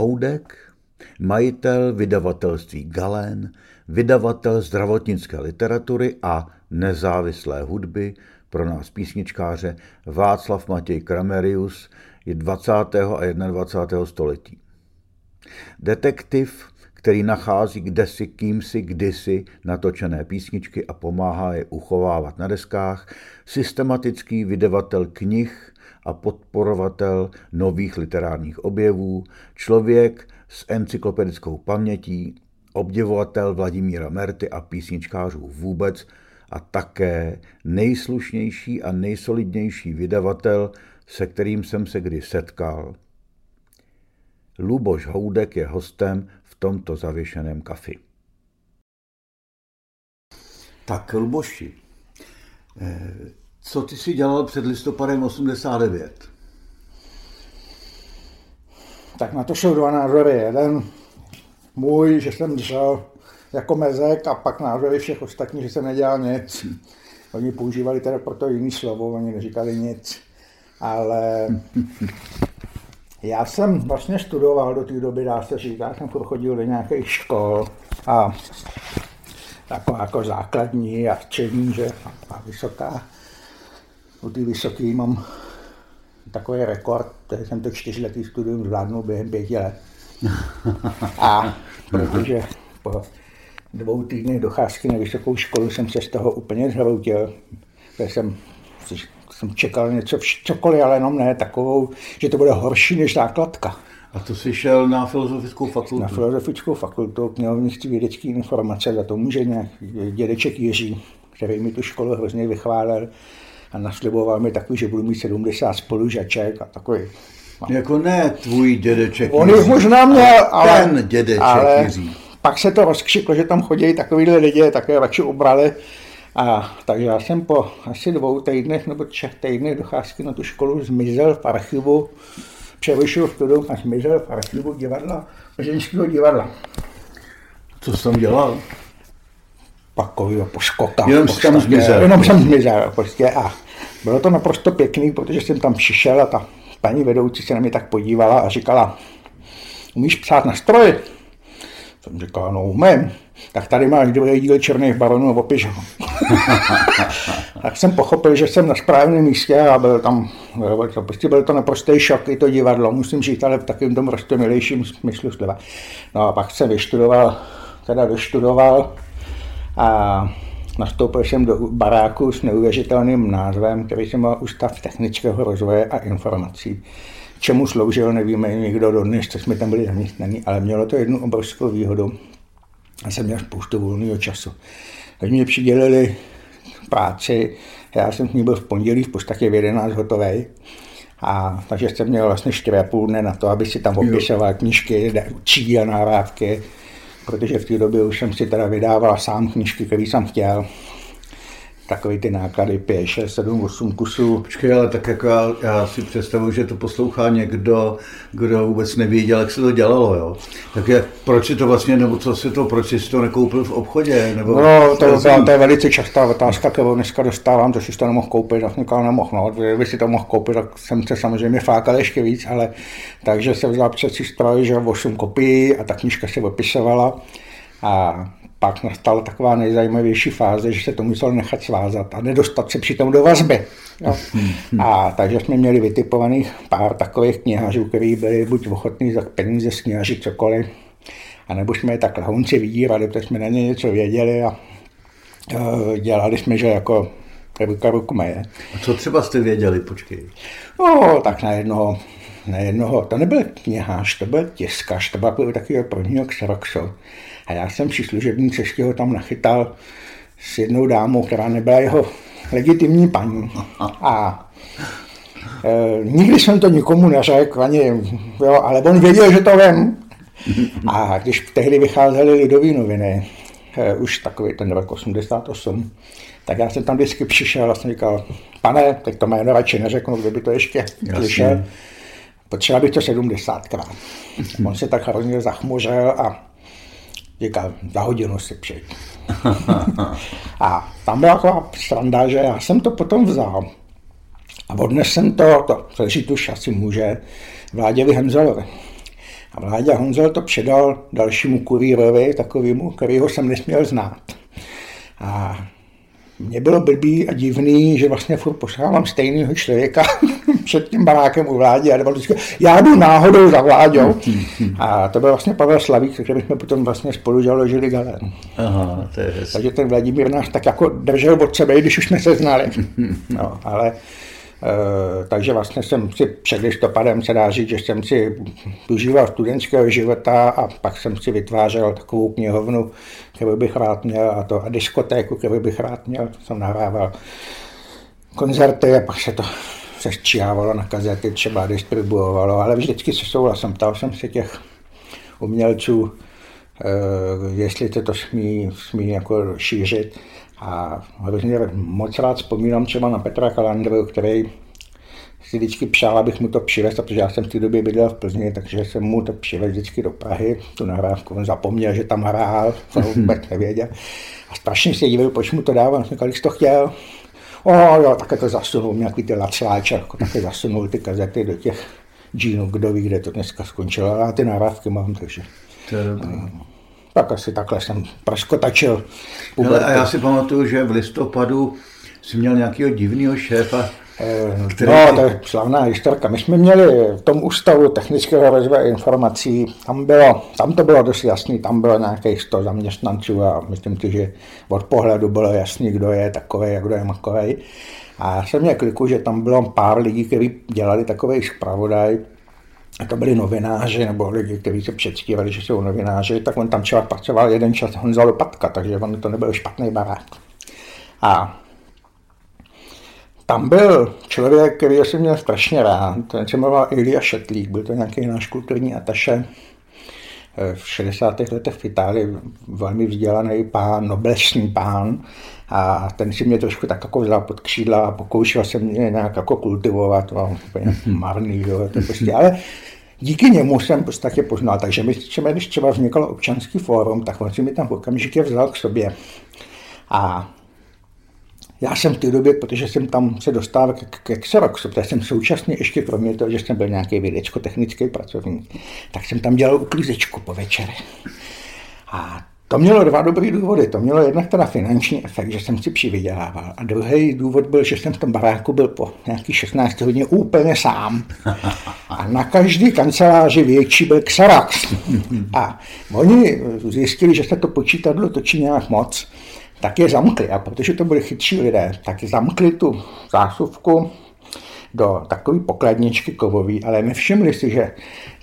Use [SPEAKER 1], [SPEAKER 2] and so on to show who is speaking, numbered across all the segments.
[SPEAKER 1] Houdek, majitel vydavatelství Galén, vydavatel zdravotnické literatury a nezávislé hudby pro nás písničkáře Václav Matěj Kramerius je 20. a 21. století. Detektiv, který nachází kdesi kýmsi kdysi natočené písničky a pomáhá je uchovávat na deskách, systematický vydavatel knih a podporovatel nových literárních objevů, člověk s encyklopedickou pamětí, obdivovatel Vladimíra Merty a písničkářů vůbec a také nejslušnější a nejsolidnější vydavatel, se kterým jsem se kdy setkal. Luboš Houdek je hostem v tomto zavěšeném kafi. Tak, Luboši, eh, co ty si dělal před listopadem 89?
[SPEAKER 2] Tak na to jsou dva názory. Jeden můj, že jsem držel jako mezek a pak názory všech ostatních, že jsem nedělal nic. Oni používali teda proto jiný slovo, oni neříkali nic. Ale já jsem vlastně studoval do té doby, dá se říct, já jsem chodil do nějakých škol a taková jako základní a střední, že a vysoká. U té vysoké mám takový rekord, že jsem to čtyřletý studium zvládnul během pěti let. A protože po dvou týdnech docházky na vysokou školu jsem se z toho úplně zhroutil, protože jsem, jsem čekal něco, cokoliv, ale jenom ne takovou, že to bude horší než základka.
[SPEAKER 1] A to jsi šel na filozofickou fakultu?
[SPEAKER 2] Na filozofickou fakultu, knihovnictví vědecké informace, za to může nějak dědeček Jiří, který mi tu školu hrozně vychválil a nasliboval mi takový, že budu mít 70 spolužaček a takový.
[SPEAKER 1] No. Jako ne tvůj dědeček
[SPEAKER 2] On jich možná měl, ale...
[SPEAKER 1] Ten dědeček
[SPEAKER 2] ale
[SPEAKER 1] Jiří.
[SPEAKER 2] Pak se to rozkřiklo, že tam chodí takovýhle lidi, také radši ubrali. A takže já jsem po asi dvou týdnech nebo třech týdnech docházky na tu školu zmizel v archivu, převyšil studium a zmizel v archivu divadla, ženského divadla.
[SPEAKER 1] Co jsem dělal?
[SPEAKER 2] Pakovýho poskoka.
[SPEAKER 1] Jenom jsem tam zmizel.
[SPEAKER 2] Jenom jsem zmizel prostě a bylo to naprosto pěkný, protože jsem tam přišel a ta paní vedoucí se na mě tak podívala a říkala, umíš psát na stroji? Jsem říkal, no umím. Tak tady máš druhý díl černých baronů o pyžamo. tak jsem pochopil, že jsem na správném místě a byl tam, byl to, prostě byl to naprostý šok, i to divadlo, musím říct, ale v takovém tom prostě milejším smyslu slova. No a pak jsem vyštudoval, teda doštudoval a nastoupil jsem do baráku s neuvěřitelným názvem, který se mal Ústav technického rozvoje a informací. Čemu sloužil, nevíme nikdo dodnes, co jsme tam byli zaměstnaní, ale mělo to jednu obrovskou výhodu. Já jsem měl spoustu volného času. Takže mě přidělili práci, já jsem s ní byl v pondělí v podstatě v 11 hotový. A, takže jsem měl vlastně 4,5 dne na to, aby si tam opisoval knížky, učí a nahrávky, protože v té době už jsem si teda vydával sám knížky, které jsem chtěl takový ty náklady 5, 6, 7, 8 kusů.
[SPEAKER 1] Počkej, ale tak jako já, já si představuji, že to poslouchá někdo, kdo vůbec nevěděl, jak se to dělalo, jo. Tak je, proč si to vlastně, nebo co si to, proč si to nekoupil v obchodě? Nebo
[SPEAKER 2] no, to, to, to, je velice častá otázka, kterou dneska dostávám, to si to nemohl koupit, tak říkal, nemohl, no, kdyby si to mohl koupit, tak jsem se samozřejmě fákal ještě víc, ale takže se vzal přeci stroj, že 8 kopií a ta knížka se opisovala a pak nastala taková nejzajímavější fáze, že se to musel nechat svázat a nedostat se přitom do vazby. Jo. A takže jsme měli vytipovaných pár takových knihařů, kteří byli buď ochotní za peníze z knihaři cokoliv, a nebo jsme je tak lahunci vydírali, protože jsme na ně něco věděli a uh, dělali jsme, že jako ruka ruku.
[SPEAKER 1] A co třeba jste věděli, počkej?
[SPEAKER 2] No, tak na jednoho, na jednoho, to nebyl knihář, to byl tiskař, to byl takový prvního Xeroxu. A já jsem při služební cestě ho tam nachytal s jednou dámou, která nebyla jeho legitimní paní. A e, nikdy jsem to nikomu neřekl, ani, jo, ale on věděl, že to vím. A když tehdy vycházely lidové noviny, e, už takový ten rok 88, tak já jsem tam vždycky přišel a jsem říkal, pane, teď to jméno radši neřeknu, kdyby to ještě slyšel, potřeba bych to 70krát. On se tak hrozně zachmuřil a říkal, za hodinu si přijď. a tam byla taková sranda, že já jsem to potom vzal a odnes jsem to, to přežít už asi může, Vláděvi Henzelovi. A Vláďa Honzel to předal dalšímu kurýrovi, takovému, kterýho jsem nesměl znát. A mně bylo blbý a divný, že vlastně furt poslávám stejného člověka před tím barákem u vládě a nebo vždycky, já jdu náhodou za vláďou. A to byl vlastně Pavel Slavík, který jsme potom vlastně spolu založili Galen. Aha, to je Takže ten Vladimír nás tak jako držel od sebe, když už jsme se znali. No, ale takže vlastně jsem si před listopadem se dá říct, že jsem si užíval studentského života a pak jsem si vytvářel takovou knihovnu, kterou bych rád měl a to a diskotéku, kterou bych rád měl. Jsem nahrával koncerty a pak se to sestříhávalo na kazety, třeba distribuovalo, ale vždycky se souhlasem, ptal jsem se těch umělců, uh, jestli se to smí, smí jako šířit. A hrozně moc rád vzpomínám třeba na Petra Kalandru, který si vždycky přál, abych mu to přivez, protože já jsem v té době bydlel v Plzni, takže jsem mu to přivez vždycky do Prahy, tu nahrávku. On zapomněl, že tam hrál, to vůbec nevěděl. A strašně se divil, proč mu to dával. Jsem říkal, to chtěl. O jo, také to zasunul, nějaký ty lacláče, jako také zasunul ty kazety do těch džínů, kdo ví, kde to dneska skončilo. Já ty nahrávky mám, takže... To je dobrý. Tak asi takhle jsem praskotačil.
[SPEAKER 1] Ale a já si pamatuju, že v listopadu jsi měl nějakého divného šéfa,
[SPEAKER 2] eh, který... No, to je slavná historka. My jsme měli v tom ústavu technického rozvoje informací, tam, bylo, tam to bylo dost jasný, tam bylo nějakých 100 zaměstnanců a myslím si, že od pohledu bylo jasný, kdo je takový a kdo je makový. A já jsem měl kliku, že tam bylo pár lidí, kteří dělali takový zpravodaj, a to byli novináři nebo lidi, kteří se předstívali, že jsou novináři, tak on tam člověk pracoval jeden čas Honza Lopatka, takže on to nebyl špatný barák. A tam byl člověk, který jsem měl strašně rád, ten se jmenoval Ilia Šetlík, byl to nějaký náš kulturní ataše v 60. letech v Itálii, velmi vzdělaný pán, noblesní pán, a ten si mě trošku tak jako vzal pod křídla a pokoušel se mě nějak jako kultivovat, no, úplně marný, jo, to prostě, ale díky němu jsem prostě poznal, takže my třeba, když třeba vzniklo občanský fórum, tak on si mi tam okamžitě vzal k sobě. A já jsem v té době, protože jsem tam se dostával k, k Xeroxu, protože jsem současně ještě kromě toho, že jsem byl nějaký vědecko-technický pracovník, tak jsem tam dělal uklízečku po večere. A to mělo dva dobré důvody. To mělo jednak teda finanční efekt, že jsem si přivydělával. A druhý důvod byl, že jsem v tom baráku byl po nějakých 16 hodině úplně sám. A na každý kanceláři větší byl Xarax. A oni zjistili, že se to počítadlo točí nějak moc, tak je zamkli. A protože to byli chytří lidé, tak zamkli tu zásuvku do takové pokladničky kovový, ale nevšimli si, že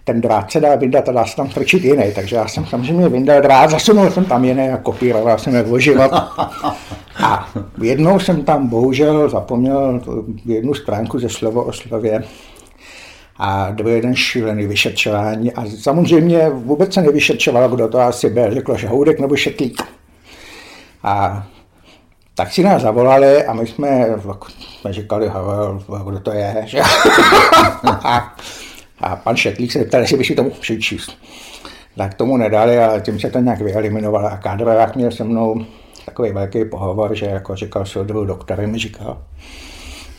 [SPEAKER 2] ten drát se dá vyndat a dá se tam strčit jiný. Takže já jsem samozřejmě vyndal drát, zasunul jsem tam jiný a kopíroval jsem je život. A jednou jsem tam bohužel zapomněl jednu stránku ze slovo o slově a byl jeden šílený vyšetřování a samozřejmě vůbec se nevyšetřovalo, kdo to asi byl. Řekl, že Houdek nebo Šetlík. A tak si nás zavolali a my jsme, jsme říkali, kdo to je. Že? a a pan Šetlík se ptal, jestli by si to mohl. Tak tomu nedali a tím se to nějak vyeliminoval. A kádrovák měl se mnou takový velký pohovor, že jako říkal soudruhu doktor, mi říkal,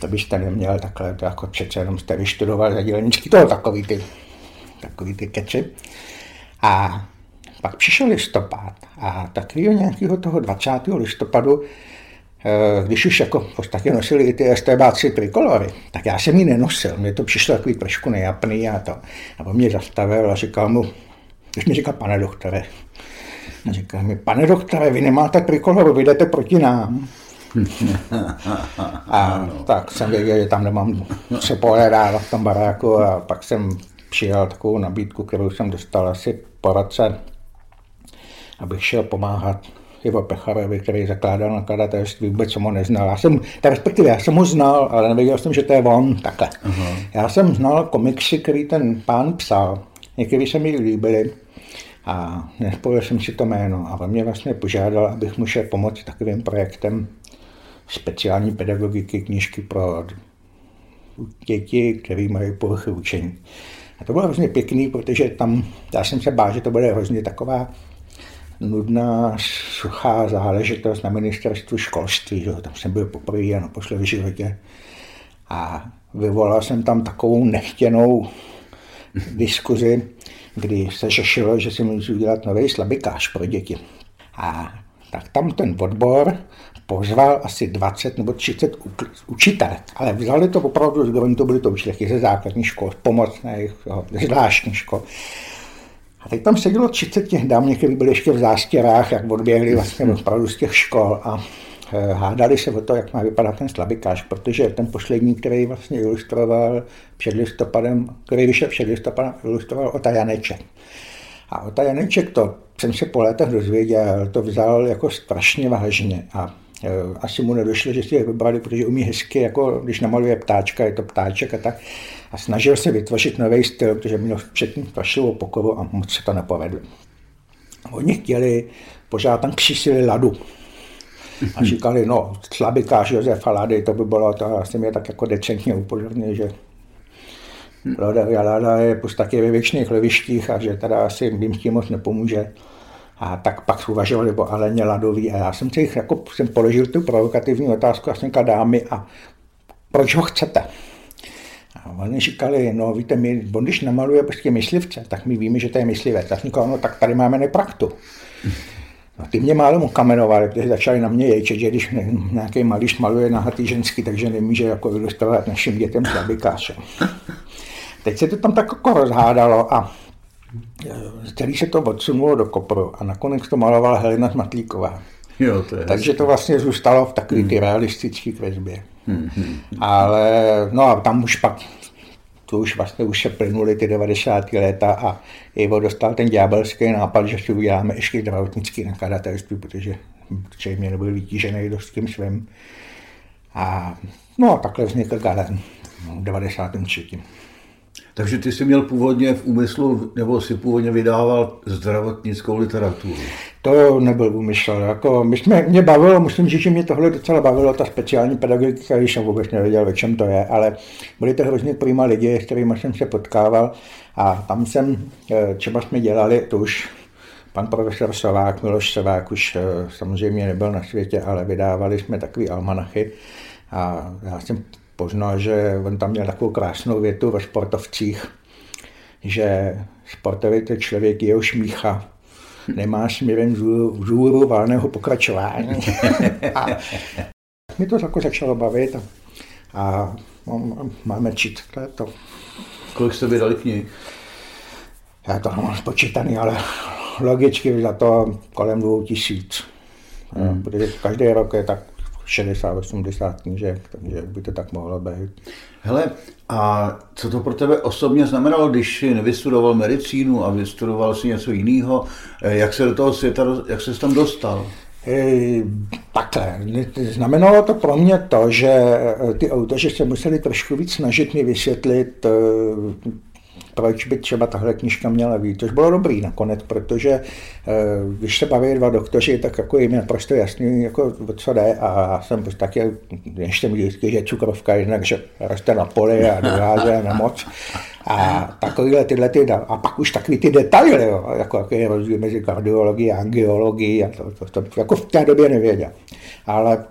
[SPEAKER 2] to byste neměl takhle, to jako přece jenom jste vyštudoval za dělničky, to takový ty, takový ty keči. A pak přišel listopad a takového nějakého toho 20. listopadu Eh, když už jako v podstatě nosili i ty STBáci trikolory, tak já jsem ji nenosil. Mně to přišlo takový trošku nejapný a to. A on mě zastavil a říkal mu, když mi říkal, pane doktore, a říkal mi, pane doktore, vy nemáte trikoloru, vy jdete proti nám. a tak jsem věděl, že tam nemám co pohledávat v tom baráku a pak jsem přijal takovou nabídku, kterou jsem dostal asi po roce, abych šel pomáhat Ivo Pecharovi, který zakládal nakladatelství, vůbec jsem ho neznal. Já jsem, respektive já jsem ho znal, ale nevěděl jsem, že to je on, takhle. Uh-huh. Já jsem znal komiksy, který ten pán psal. Některý se mi líbily a nespojil jsem si to jméno. A on mě vlastně požádal, abych mu šel pomoct takovým projektem speciální pedagogiky, knížky pro děti, které mají poruchy učení. A to bylo hrozně pěkný, protože tam, já jsem se bál, že to bude hrozně taková nudná, suchá záležitost na ministerstvu školství. Že? Tam jsem byl poprvé a naposledy v životě. A vyvolal jsem tam takovou nechtěnou diskuzi, kdy se řešilo, že si můžu udělat nový slabikář pro děti. A tak tam ten odbor pozval asi 20 nebo 30 učitelek, ale vzali to opravdu, oni to byli to učitelky ze základních škol, pomocných, zvláštních škol. A teď tam sedělo 30 těch dám, někteří byli ještě v zástěrách, jak odběhli vlastně opravdu z těch škol a eh, hádali se o to, jak má vypadat ten slabikář, protože ten poslední, který vlastně ilustroval před listopadem, který vyšel před listopadem, ilustroval Ota Janeček. A Ota Janeček to jsem se po letech dozvěděl, to vzal jako strašně vážně a e, asi mu nedošlo, že si je vybrali, protože umí hezky, jako když namaluje ptáčka, je to ptáček a tak. A snažil se vytvořit nový styl, protože měl předtím strašlivou pokoru a moc se to nepovedlo. Oni chtěli, pořád tam křisili ladu. A říkali, no, slabikář Josefa Lady, to by bylo, to asi mě tak jako decentně upozornil, že Lada, Lada je v podstatě ve věčných levištích a že teda asi jim tím moc nepomůže. A tak pak uvažovali o Aleně Ladový a já jsem si jako jsem položil tu provokativní otázku a jsem dámy, a proč ho chcete? A oni říkali, no víte, my, on když namaluje prostě myslivce, tak my víme, že to je myslivec. Já jsem říkal, no tak tady máme nepraktu. No, ty mě málem ukamenovali, protože začali na mě ječet, že když nějaký malíš maluje nahatý ženský, takže nemůže jako ilustrovat našim dětem slabikáře. Teď se to tam tak jako rozhádalo a e, celý se to odsunulo do kopru a nakonec to malovala Helena Smatlíková. Jo, to je Takže hezky. to vlastně zůstalo v takové ty hmm. realistické kresbě. Hmm, hmm. Ale no a tam už pak to už vlastně už se plynuly ty 90. léta a Ivo dostal ten ďábelský nápad, že si uděláme ještě zdravotnický nakladatelství, protože, protože mě nebyl vytížený dost tím svým. A no a takhle vznikl Galen v 93.
[SPEAKER 1] Takže ty jsi měl původně v úmyslu, nebo si původně vydával zdravotnickou literaturu?
[SPEAKER 2] To nebyl úmysl. Jako, my jsme, mě bavilo, musím říct, že mě tohle docela bavilo, ta speciální pedagogika, když jsem vůbec nevěděl, ve čem to je, ale byli to hrozně prýma lidi, s kterými jsem se potkával a tam jsem, eh, třeba jsme dělali, to už pan profesor Sovák, Miloš Sovák už eh, samozřejmě nebyl na světě, ale vydávali jsme takový almanachy a já jsem poznal, že on tam měl takovou krásnou větu ve sportovcích, že sportový to člověk jeho šmícha nemá směrem vzůru válného pokračování. a mi to jako začalo bavit a, a máme čít to.
[SPEAKER 1] Kolik jste vydali knih?
[SPEAKER 2] Já to nemám spočítaný, ale logicky za to kolem dvou tisíc. Hmm. Protože každý rok je tak 60-80 knížek, takže by to tak mohlo být.
[SPEAKER 1] Hele, a co to pro tebe osobně znamenalo, když jsi nevystudoval medicínu a vystudoval si něco jiného? Eh, jak se do toho světa, jak se tam dostal?
[SPEAKER 2] E, takhle. Znamenalo to pro mě to, že eh, ty autoři se museli trošku víc snažit mi vysvětlit proč by třeba tahle knižka měla být. Což bylo dobrý nakonec, protože eh, když se baví dva doktoři, tak jako jim je prostě jasný, jako co jde a já jsem prostě taky, ještě mi vždycky, že cukrovka jednak, že roste na poli a dováže na moc. A takovýhle tyhle ty, a pak už takový ty detaily, jo, jako jaký je rozdíl mezi kardiologií a angiologií, a to, to, to, jako v té době nevěděl. Ale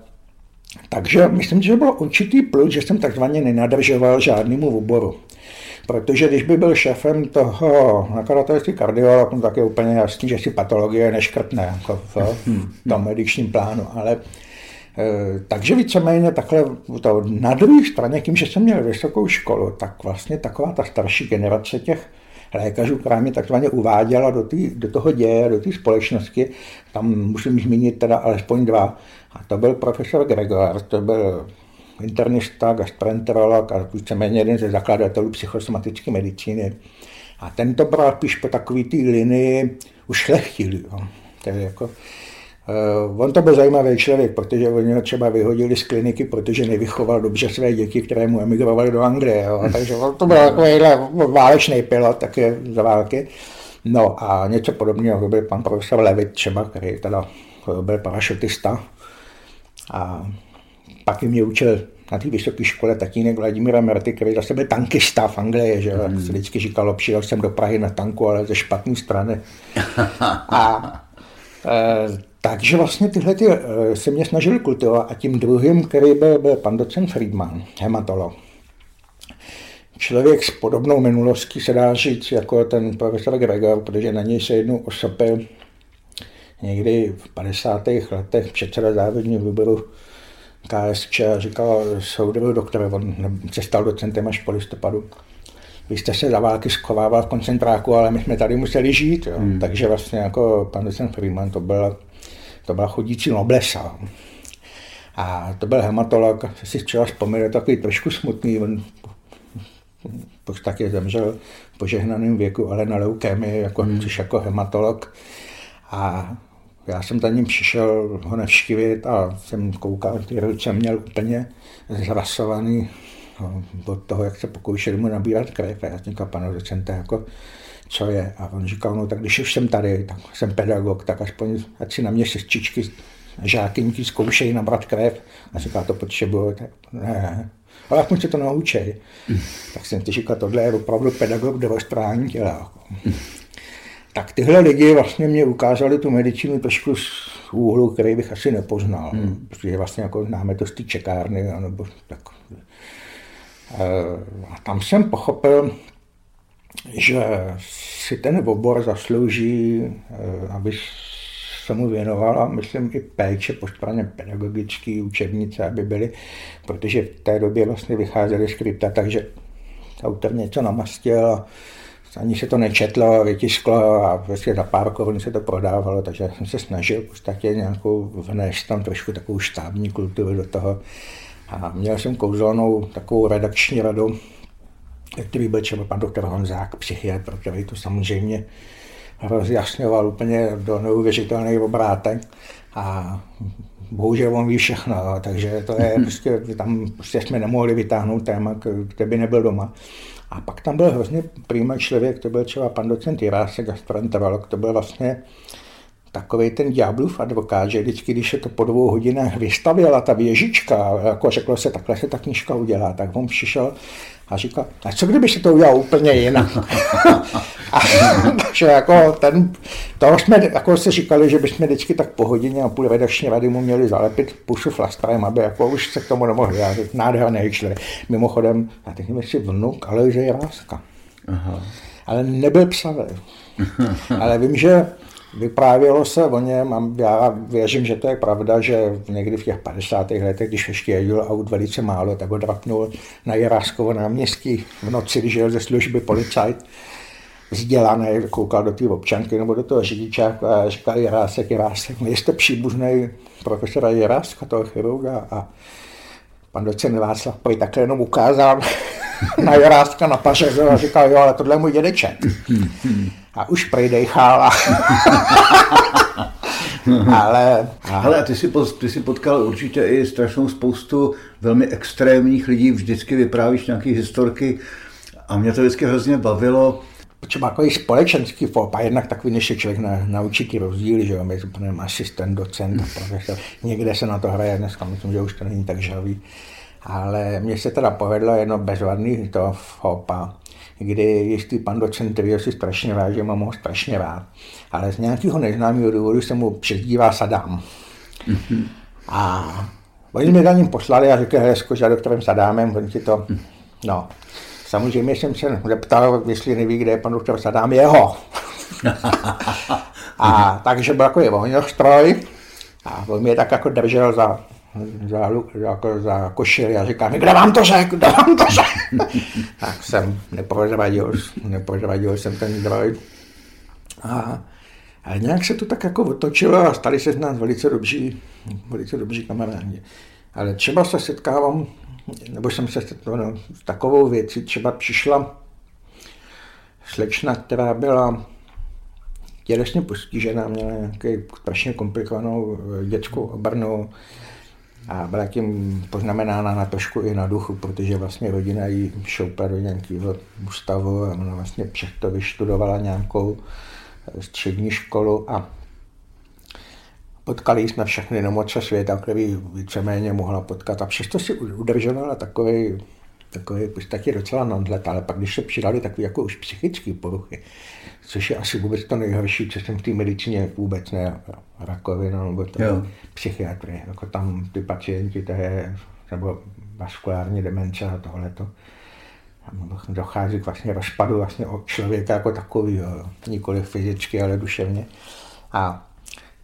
[SPEAKER 2] takže myslím, že bylo určitý plus, že jsem takzvaně nenadržoval žádnému oboru. Protože když by byl šéfem toho nakladatelství kardiolog, no tak je úplně jasný, že si patologie neškrtne jako v hmm. tom medičním plánu. Ale e, takže víceméně takhle to, na druhé straně, tím, že jsem měl vysokou školu, tak vlastně taková ta starší generace těch lékařů, která mě takzvaně uváděla do, tý, do toho děje, do té společnosti, tam musím zmínit teda alespoň dva. A to byl profesor Gregor, to byl internista, gastroenterolog a víceméně jeden ze zakladatelů psychosomatické medicíny. A tento bral píš po takový té linii už šlechtilý. Jo. To je jako, Uh, on to byl zajímavý člověk, protože oni ho třeba vyhodili z kliniky, protože nevychoval dobře své děti, které mu emigrovali do Anglie. Jo. Takže on to byl takovýhle válečný pilot, také za války. No a něco podobného byl pan profesor Levit třeba, který teda byl parašutista. A pak mě učil na té vysoké škole tatínek Vladimíra Merty, který zase byl tankista v Anglii, že mm. se vždycky říkalo, přijel jsem do Prahy na tanku, ale ze špatné strany. a e, takže vlastně tyhle ty, e, se mě snažili kultivovat a tím druhým, který byl, byl pan docent Friedman, hematolog. Člověk s podobnou minulostí se dá říct jako ten profesor Gregor, protože na něj se jednou osopil někdy v 50. letech předseda závodního výboru KSČ a říkal, soudruh doktor, on se stal docentem až po listopadu. Vy jste se za války schovával v koncentráku, ale my jsme tady museli žít. Jo. Hmm. Takže vlastně jako pan docent Freeman to byl, to byla chodící noblesa. A to byl hematolog, si třeba vzpomínám, takový trošku smutný, on v taky zemřel v požehnaném věku, ale na leukémii, jako, hmm. což jako hematolog. A já jsem za ním přišel ho navštívit a jsem koukal, ty ruce měl úplně zrasovaný no, od toho, jak se pokoušeli mu nabírat krev. A já jsem říkal, pane docente, jako, co je? A on říkal, no tak když už jsem tady, tak jsem pedagog, tak aspoň ať si na mě sestřičky, žákynky zkoušejí nabrat krev. A říká, to potřebuju. Tak, ne, ale aspoň se to naučí. Mm. Tak jsem ti říkal, tohle je opravdu pedagog do těla. Mm tak tyhle lidi vlastně mě ukázali tu medicínu trošku z úhlu, který bych asi nepoznal, hmm. protože vlastně jako známe to z té čekárny, nebo tak. Eh, a tam jsem pochopil, že si ten obor zaslouží, eh, aby se mu věnovala, myslím, i péče po straně pedagogické učebnice, aby byly, protože v té době vlastně vycházely skripta, takže autor něco namastil a ani se to nečetlo, vytisklo a vlastně za pár korun se to prodávalo, takže jsem se snažil v podstatě nějakou vnést tam trošku takovou štábní kulturu do toho. A měl jsem kouzelnou takovou redakční radu, který byl třeba pan doktor Honzák, psychiatr, který to samozřejmě rozjasňoval úplně do neuvěřitelných obrátek. A bohužel on ví všechno, takže to je prostě, tam prostě jsme nemohli vytáhnout téma, který by nebyl doma. A pak tam byl hrozně prýmý člověk, to byl třeba pan docent Jirásek, gastroenterolog, to byl vlastně takový ten ďáblův advokát, že vždycky, když se to po dvou hodinách vystavila ta věžička, jako řeklo se, takhle se ta knižka udělá, tak on přišel a říkal, a co kdyby se to udělal úplně jinak? a, takže jako ten, to jsme jako se říkali, že bychom vždycky tak po hodině a půl redakční rady mu měli zalepit pusu flastrem, aby jako už se k tomu nemohli vyjádřit. Nádherný člověk. Mimochodem, já teď nevím, jestli vnuk Alojže Jiráska. Aha. Ale nebyl psavý. Ale vím, že Vyprávělo se o něm a já věřím, že to je pravda, že někdy v těch 50. letech, když ještě jezdil aut velice málo, tak ho drapnul na Jiráskovo náměstí v noci, když jel ze služby policajt vzdělaný, koukal do té občanky nebo do toho řidičáku a říkal Jirásek, Jirásek, nejste příbuzný profesora Jiráska, toho chirurga a pan docent Václav Poj takhle jenom ukázal na Jiráska na pařezu a říkal, jo, ale tohle je můj dědeček. A už prejdejchal. A... ale...
[SPEAKER 1] A... Ale ty si, ty si potkal určitě i strašnou spoustu velmi extrémních lidí, vždycky vyprávíš nějaké historky a mě to vždycky hrozně bavilo,
[SPEAKER 2] třeba jako i společenský fop a jednak takový, než je člověk na, naučí ty rozdíly, že jo, mezi asistent, docent a profesor. Někde se na to hraje, dneska myslím, že už to není tak žavý. Ale mně se teda povedlo jedno bezvadný to fopa, kdy jistý pan docent, který si strašně vážím a mohl strašně rád, ale z nějakého neznámého důvodu se mu přezdívá Sadám. Mm-hmm. A oni mi za ním poslali a řekli, že doktorem Sadámem, on ti to, no. Samozřejmě jsem se zeptal, jestli neví, kde je pan doktor Sadám, jeho. a takže byl jako je stroj a on mě tak jako držel za za, jako za košili a říká mi, kde vám to řek, kde vám to řek. tak jsem neprozradil, neprozradil jsem ten zdroj. A, a nějak se to tak jako otočilo a stali se z nás velice dobří, velice dobří kamarádi. Ale třeba se setkávám, nebo jsem se setkal no, s takovou věcí, třeba přišla slečna, která byla tělesně postižená, měla nějaký strašně komplikovanou dětskou obrnu a byla tím poznamenána na trošku i na duchu, protože vlastně rodina jí šoupla do nějakého ústavu a ona vlastně přesto vyštudovala nějakou střední školu a potkali jsme všechny nemoce světa, který víceméně mohla potkat. A přesto si udržovala takový takový taky docela nadlet, ale pak když se přidali takové jako už psychické poruchy, což je asi vůbec to nejhorší, co jsem v té medicíně vůbec ne, rakovina nebo to psychiatrie, jako tam ty pacienti, to je, nebo vaskulární demence a tohleto, dochází k vlastně rozpadu vlastně od člověka jako takový, nikoli fyzicky, ale duševně. A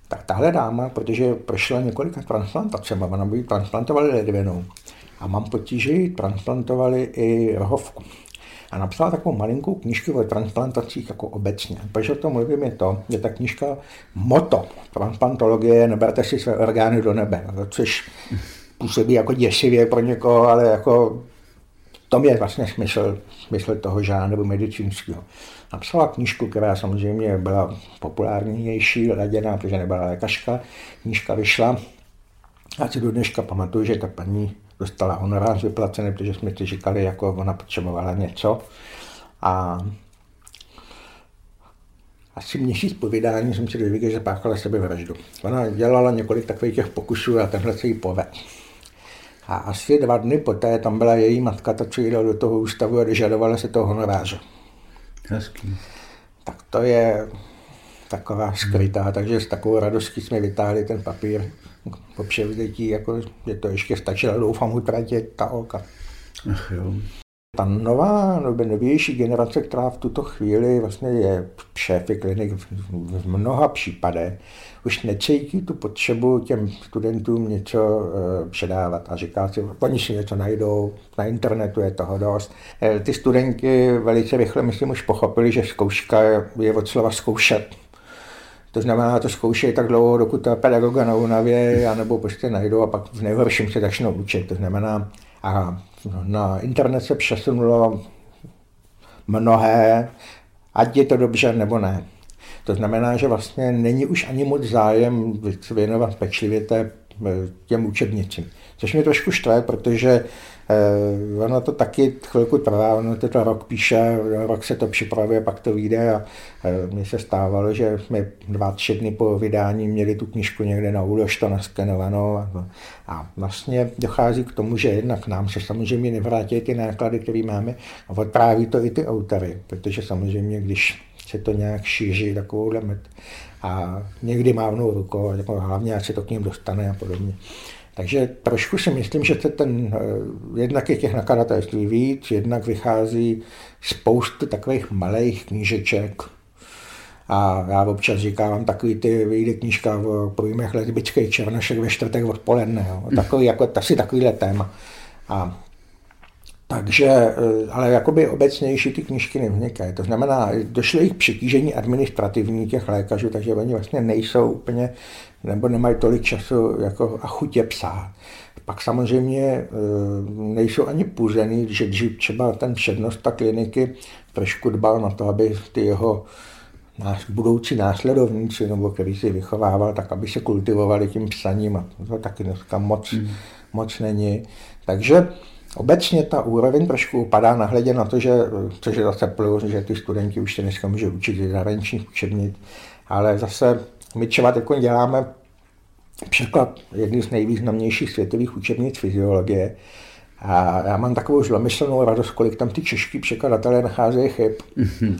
[SPEAKER 2] tak tahle dáma, protože prošla několika transplantacemi, ona by transplantovali ledvinou, a mám potíže, transplantovali i rohovku. A napsala takovou malinkou knižku o transplantacích jako obecně. Proč o tom mluvím je to, že ta knižka moto transplantologie neberte si své orgány do nebe, což působí jako děsivě pro někoho, ale jako tom je vlastně smysl, smysl toho žánru medicínského. Napsala knižku, která samozřejmě byla populárnější, laděná, protože nebyla lékařka. Knižka vyšla. Já si do dneška pamatuju, že ta paní dostala honorář vyplacený, protože jsme si říkali, jako ona potřebovala něco. A asi měsíc po vydání jsem si dověděl, že páchala sebevraždu. Ona dělala několik takových těch pokusů a tenhle se jí poved. A asi dva dny poté tam byla její matka, ta, co jde do toho ústavu a dožadovala se toho honoráře.
[SPEAKER 1] Hezký.
[SPEAKER 2] Tak to je taková skrytá, hmm. takže s takovou radostí jsme vytáhli ten papír po převzetí, jako, že to ještě stačilo, doufám, utratit ta oka.
[SPEAKER 1] Ach jo.
[SPEAKER 2] Ta nová, nebo novější generace, která v tuto chvíli vlastně je šéfy klinik v, v mnoha případech, už necítí tu potřebu těm studentům něco uh, předávat a říká si, oni si něco najdou, na internetu je toho dost. E, ty studenti velice rychle, myslím, už pochopili, že zkouška je od slova zkoušet to znamená, to zkoušejí tak dlouho, dokud ta pedagoga na únavě, anebo prostě najdou a pak v nejhorším se začnou učit. To znamená, a na internet se přesunulo mnohé, ať je to dobře nebo ne. To znamená, že vlastně není už ani moc zájem věnovat pečlivě těm učebnicím. Což mě trošku štve, protože Eh, ono to taky chvilku trvá, ono to, to rok píše, rok se to připravuje, pak to vyjde a eh, mně se stávalo, že jsme dva, tři dny po vydání měli tu knižku někde na úložto naskenovanou a, a vlastně dochází k tomu, že jednak nám se samozřejmě nevrátí ty náklady, které máme a odpráví to i ty autory, protože samozřejmě, když se to nějak šíří takovouhle met a někdy mávnou rukou, jako hlavně, ať se to k ním dostane a podobně. Takže trošku si myslím, že ten, eh, jednak je těch nakladatelství víc, jednak vychází spoustu takových malých knížeček, a já občas říkám takový ty, vyjde knížka v pojmech lesbických černošek ve čtvrtek odpoledne. Jo. Takový, jako, asi takovýhle téma. A takže, eh, ale jakoby obecnější ty knížky nevznikají. To znamená, došlo jich přetížení administrativní těch lékařů, takže oni vlastně nejsou úplně, nebo nemají tolik času jako a chutě psát. Pak samozřejmě eh, nejsou ani půzený, že dřív třeba ten přednosta kliniky trošku dbal na to, aby ty jeho budoucí následovníci, nebo který si vychovával, tak aby se kultivovali tím psaním a to taky dneska moc, mm. moc není. Takže Obecně ta úroveň trošku upadá nahledě na to, že, což je zase plus, že ty studenti už se dneska může učit z zahraničních učebnic, ale zase my třeba teď děláme překlad jedny z nejvýznamnějších světových učebnic fyziologie a já mám takovou zlomyslnou radost, kolik tam ty čeští překladatelé nacházejí chyb. Mm-hmm.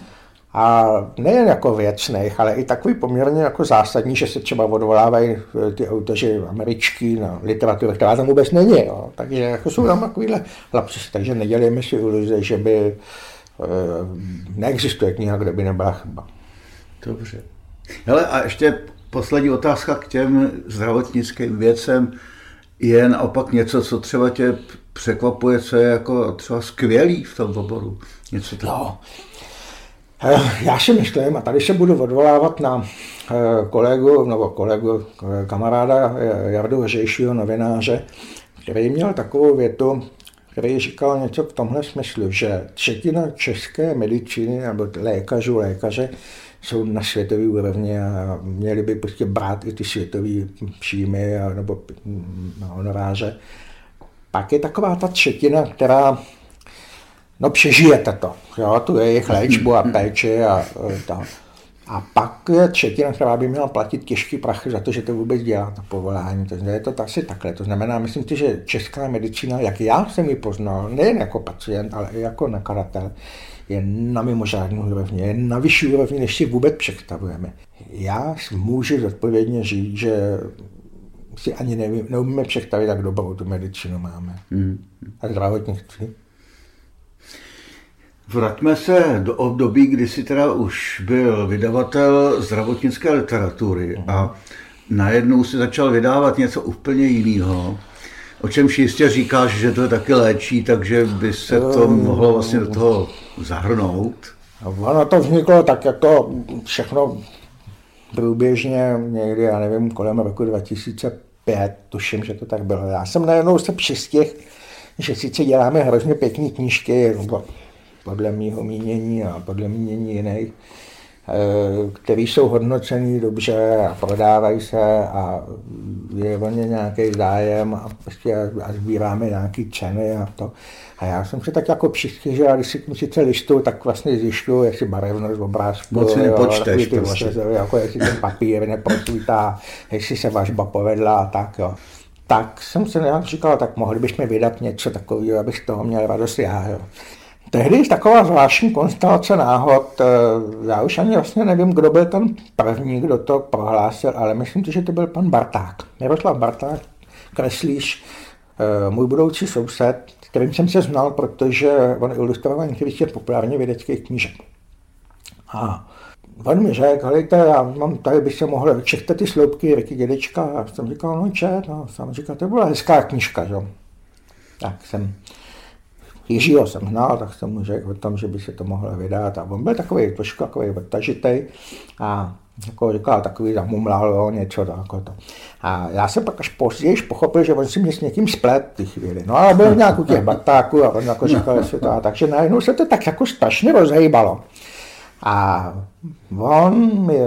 [SPEAKER 2] A nejen jako věcných, ale i takový poměrně jako zásadní, že se třeba odvolávají eh, ty autoři američtí na literaturu, která tam vůbec není. Jo. Takže jako jsou tam takovýhle lapsus, takže nedělíme si iluze, že by e, neexistuje kniha, kde by nebyla chyba.
[SPEAKER 1] Dobře. Hele, a ještě poslední otázka k těm zdravotnickým věcem. Je naopak něco, co třeba tě překvapuje, co je jako třeba skvělý v tom oboru? Něco tak...
[SPEAKER 2] No, Eh, já si myslím, a tady se budu odvolávat na eh, kolegu, nebo kolegu, eh, kamaráda Jardu Hřejšího, novináře, který měl takovou větu, který říkal něco v tomhle smyslu, že třetina české medicíny nebo lékařů, lékaře jsou na světové úrovni a měli by prostě brát i ty světové příjmy nebo honoráře. Pak je taková ta třetina, která no přežijete to, jo, tu jejich léčbu a péči a, a ta. A pak je třetina, která by měla platit těžký prachy za to, že to vůbec dělá, to povolání. To je to asi takhle. To znamená, myslím si, že česká medicína, jak já jsem ji poznal, nejen jako pacient, ale i jako nakladatel, je na mimořádnou úrovni, je na vyšší úrovni, než si vůbec představujeme. Já můžu zodpovědně říct, že si ani nevím, neumíme představit, jak dobrou tu medicínu máme. Hmm. A zdravotnictví.
[SPEAKER 1] Vraťme se do období, kdy jsi teda už byl vydavatel zdravotnické literatury hmm. a najednou si začal vydávat něco úplně jiného. O čemž jistě říkáš, že to je taky léčí, takže by se to ehm. mohlo vlastně do toho zahrnout.
[SPEAKER 2] Ono to vzniklo tak jako všechno průběžně někdy, já nevím, kolem roku 2005, tuším, že to tak bylo. Já jsem najednou se přistěh, že sice děláme hrozně pěkné knížky, podle mého mínění a podle mínění jiných, Eh, který jsou hodnocený dobře a prodávají se a je o ně nějaký zájem a, prostě a sbíráme nějaký ceny a to. A já jsem si tak jako že když si tím sice listu, tak vlastně zjišťuju, jestli barevnost obrázku,
[SPEAKER 1] Moc nepočteš
[SPEAKER 2] ty prostě. jako jestli ten papír neprosvítá, jestli se važba povedla a tak, jo. Tak jsem se nějak říkal, tak mohli bychom vydat něco takového, abych z toho měl radost já, jo. Tehdy je taková zvláštní konstelace náhod. Eh, já už ani vlastně nevím, kdo byl ten první, kdo to prohlásil, ale myslím si, že to byl pan Barták. Miroslav Barták, kreslíř, eh, můj budoucí soused, kterým jsem se znal, protože on ilustroval některý těch populárně vědeckých knížek. A on mi řekl, hejte, já mám, tady by se mohl čektat ty sloupky Ricky Dědečka. A jsem říkal, no čet, no, jsem říkal, to byla hezká knížka, že? Tak jsem Jiřího jsem znal, tak jsem mu řekl o tom, že by se to mohlo vydat. A on byl takový trošku takový odtažitý a jako říkal, takový zamumlal něco jako to. A já jsem pak až později pochopil, že on si mě s někým splet ty chvíli. No ale byl nějak u těch batáků a on jako říkal, jestli to, takže najednou se to tak jako strašně rozhýbalo. A on mi,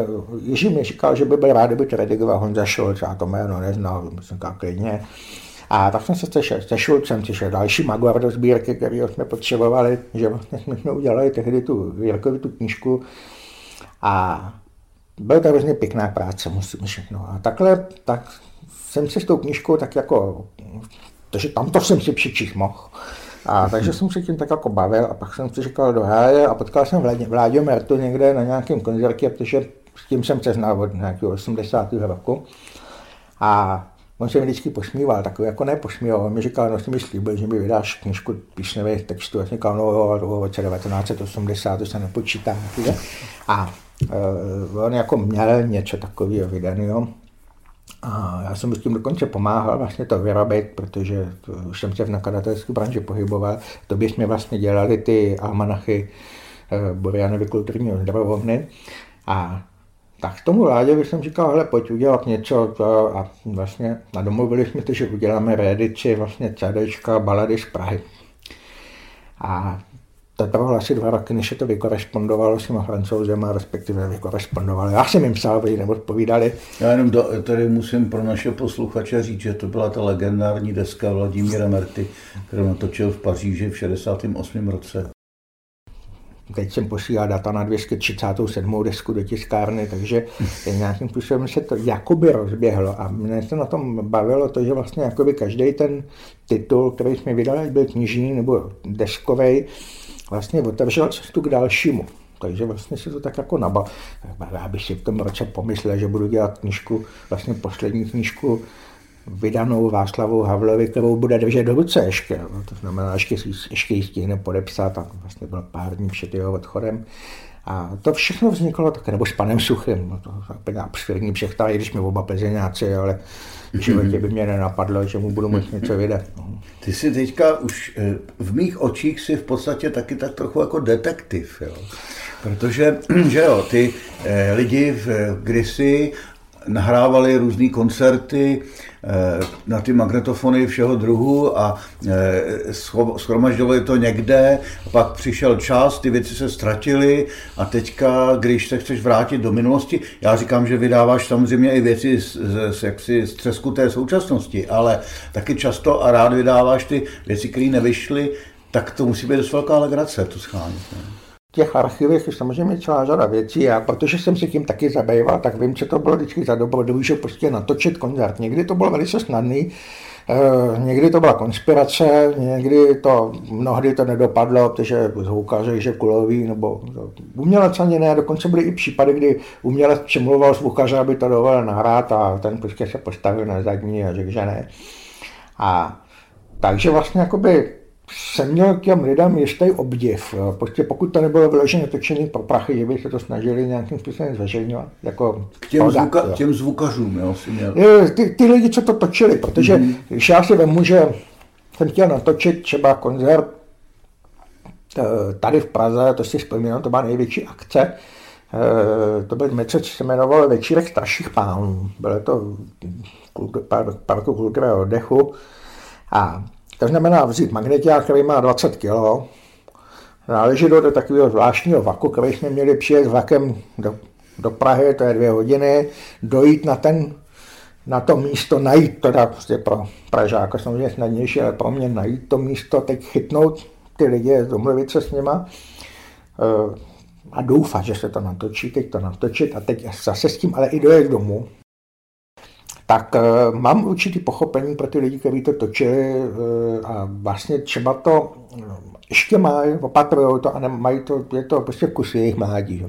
[SPEAKER 2] Jiří mi říkal, že by byl rád, kdyby to redigoval Honza Šulc, já to jméno neznal, jsem říkal klidně. A tak jsme se sešel se Šulcem, což je další Magor do sbírky, který jsme potřebovali, že vlastně jsme, jsme udělali tehdy tu Jirkovi tu knížku. A byla to hrozně pěkná práce, musím říct. No a takhle, tak jsem si s tou knížkou tak jako, takže tam to jsem si přičíst mohl. A takže jsem se tím tak jako bavil a pak jsem si říkal do háje a potkal jsem Vláďo Mertu někde na nějakém koncertě, protože s tím jsem se znal od nějakého 80. roku. A On se mi vždycky posmíval, takový jako ne posmíval, on mi říkal, no si mi slíbil, že mi vydáš knižku písňových textů, já jsem říkal, no v roce 1980, to se nepočítá. A uh, on jako měl něco takového vydaného. A já jsem s tím dokonce pomáhal vlastně to vyrobit, protože to, už jsem se v nakladatelské branži pohyboval. To jsme vlastně dělali ty almanachy uh, Borianovy kulturního zdravovny. A tak tomu Láďovi jsem říkal, hele, pojď udělat něco to, a vlastně a domluvili jsme to, že uděláme reedici vlastně CDčka balady z Prahy. A to trvalo asi dva roky, než se to vykorespondovalo s těma francouzema, respektive vykorespondovalo. Já jsem jim psal, aby jim odpovídali.
[SPEAKER 1] Já jenom do, tady musím pro naše posluchače říct, že to byla ta legendární deska Vladimíra Merty, kterou natočil v Paříži v 68. roce
[SPEAKER 2] teď jsem posílal data na 237. desku do tiskárny, takže nějakým způsobem se to jakoby rozběhlo a mě se na tom bavilo to, že vlastně jakoby každý ten titul, který jsme vydali, byl knižní nebo deskový, vlastně otevřel cestu k dalšímu. Takže vlastně se to tak jako nabal. Já bych si v tom roce pomyslel, že budu dělat knižku, vlastně poslední knižku vydanou Václavu Havlovi, kterou bude držet do ruce ještě. No, to znamená, ještě, ještě ji stihne podepsat a vlastně byl pár dní před jeho odchodem. A to všechno vzniklo také, nebo s panem Suchym, no to úplně absurdní všechta, i když jsme oba plzeňáci, ale v životě by mě nenapadlo, že mu budu moct něco vydat. No.
[SPEAKER 1] Ty jsi teďka už eh, v mých očích si v podstatě taky tak trochu jako detektiv, jo? Protože, že jo, ty eh, lidi v, kdysi nahrávali různé koncerty eh, na ty magnetofony všeho druhu a eh, schromažďovali to někde, pak přišel čas, ty věci se ztratily a teďka, když se chceš vrátit do minulosti, já říkám, že vydáváš samozřejmě i věci z, z, jaksi, z třesku té současnosti, ale taky často a rád vydáváš ty věci, které nevyšly, tak to musí být dost velká legrace, to schánit. Ne?
[SPEAKER 2] Těch archivech je samozřejmě celá řada věcí a protože jsem se tím taky zabýval, tak vím, co to bylo vždycky za dobrodruh, že prostě natočit koncert. Někdy to bylo velice snadný, eh, někdy to byla konspirace, někdy to, mnohdy to nedopadlo, protože zvukaři, že kulový, nebo umělec ani ne, dokonce byly i případy, kdy umělec přemluval zvukaře, aby to dovolil nahrát a ten prostě se postavil na zadní a řekl, že ne. A takže vlastně jakoby jsem měl k těm lidem jistý obdiv. Prostě pokud to nebylo vyloženě točený pro prachy, že by se to snažili nějakým způsobem zveřejňovat. Jako
[SPEAKER 1] k těm, podat, zvuka, těm zvukařům, jo, si měl.
[SPEAKER 2] Ty, ty lidi, co to točili, protože mm-hmm. když já si vemu, že jsem chtěl natočit třeba koncert eh, tady v Praze, to si vzpomínám, to byla největší akce, eh, to byl něco, co se jmenovalo Večírek starších pánů. Bylo to parku kulturního oddechu a to znamená vzít magneták, který má 20 kg, náleží do takového zvláštního vaku, který jsme měli přijet vlakem do, do Prahy, to je dvě hodiny, dojít na ten na to místo, najít teda prostě pro Pražáka samozřejmě snadnější, ale pro mě najít to místo, teď chytnout ty lidi, domluvit se s nima eh, a doufat, že se to natočí, teď to natočit a teď zase s tím ale i dojet domů, tak uh, mám určitý pochopení pro ty lidi, kteří to točili uh, a vlastně třeba to uh, ještě mají, opatrují to a nemají to, je to prostě kus jejich mládí. Že?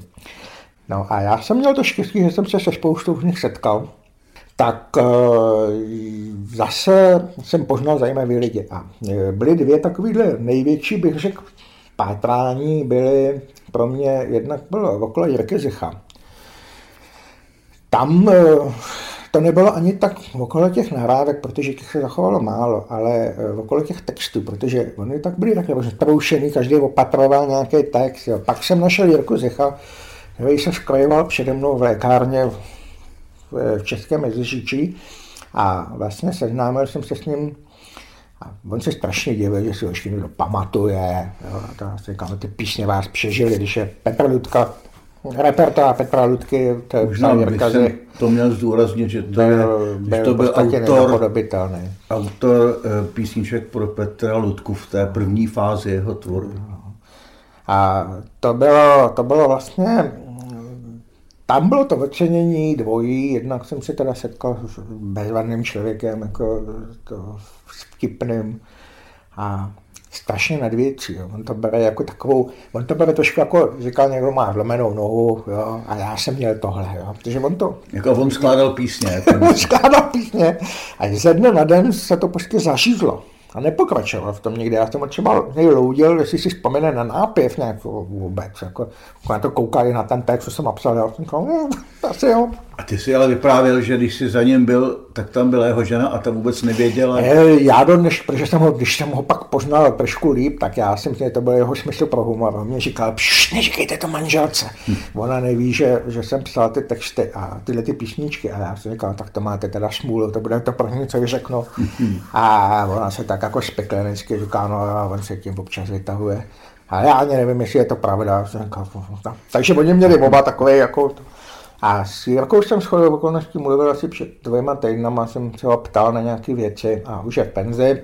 [SPEAKER 2] No a já jsem měl to štěstí, že jsem se se spoustou z nich setkal, tak zase jsem poznal zajímavé lidi. A byly dvě takovéhle největší, bych řekl, pátrání byly pro mě, jednak bylo okolo Jirky Zicha. Tam to nebylo ani tak okolo těch nahrávek, protože těch se zachovalo málo, ale eh, okolo těch textů, protože oni tak byli takhle zbroušený, každý opatroval nějaký text. Jo. Pak jsem našel Jirku Zecha, který se skrojoval přede mnou v lékárně v, v Českém Meziříčí a vlastně seznámil jsem se s ním a on se strašně divil, že si ho ještě někdo pamatuje. Jo, a to ty písně vás přežili, když je Petr Ludka repertoár Petra Ludky, to je
[SPEAKER 1] Možná jsem to měl zdůraznit, že to, byl, je, že to byl autor, autor eh, písniček pro Petra Ludku v té první fázi jeho tvorby.
[SPEAKER 2] A to bylo, to bylo vlastně, tam bylo to ocenění dvojí, jednak jsem se teda setkal s bezvadným člověkem, jako to vtipným, a strašně nad věcí. Jo. On to bere jako takovou, on to bere trošku jako, říkal někdo má zlomenou nohu, jo, a já jsem měl tohle, jo, protože on to...
[SPEAKER 1] Jako on skládal písně.
[SPEAKER 2] on skládal písně a ze dne na den se to prostě zašízlo a nepokračoval v tom někde. Já jsem třeba nejloudil, jestli si vzpomene na nápěv nějak vůbec. Jako, na to koukali na ten text, co jsem napsal, já jsem říkal, no, asi jo.
[SPEAKER 1] A ty si ale vyprávěl, že když jsi za ním byl, tak tam byla jeho žena a ta vůbec nevěděla.
[SPEAKER 2] Já do dneš, protože jsem ho, když jsem ho pak poznal trošku líp, tak já jsem že to byl jeho smysl pro humor. On mě říkal, pš, neříkejte to manželce. Hm. Ona neví, že, že jsem psal ty texty a tyhle ty písničky. A já jsem říkal, tak to máte teda smůlu, to bude to první, co řeknu. Hm. A ona se tak jako speklenecky říká, no a on se tím občas vytahuje. A já ani nevím, jestli je to pravda. Takže oni měli oba takové jako a s Jirkou jsem shodou okolností mluvil asi před dvěma týdnama, jsem se ho ptal na nějaké věci a už je v penzi.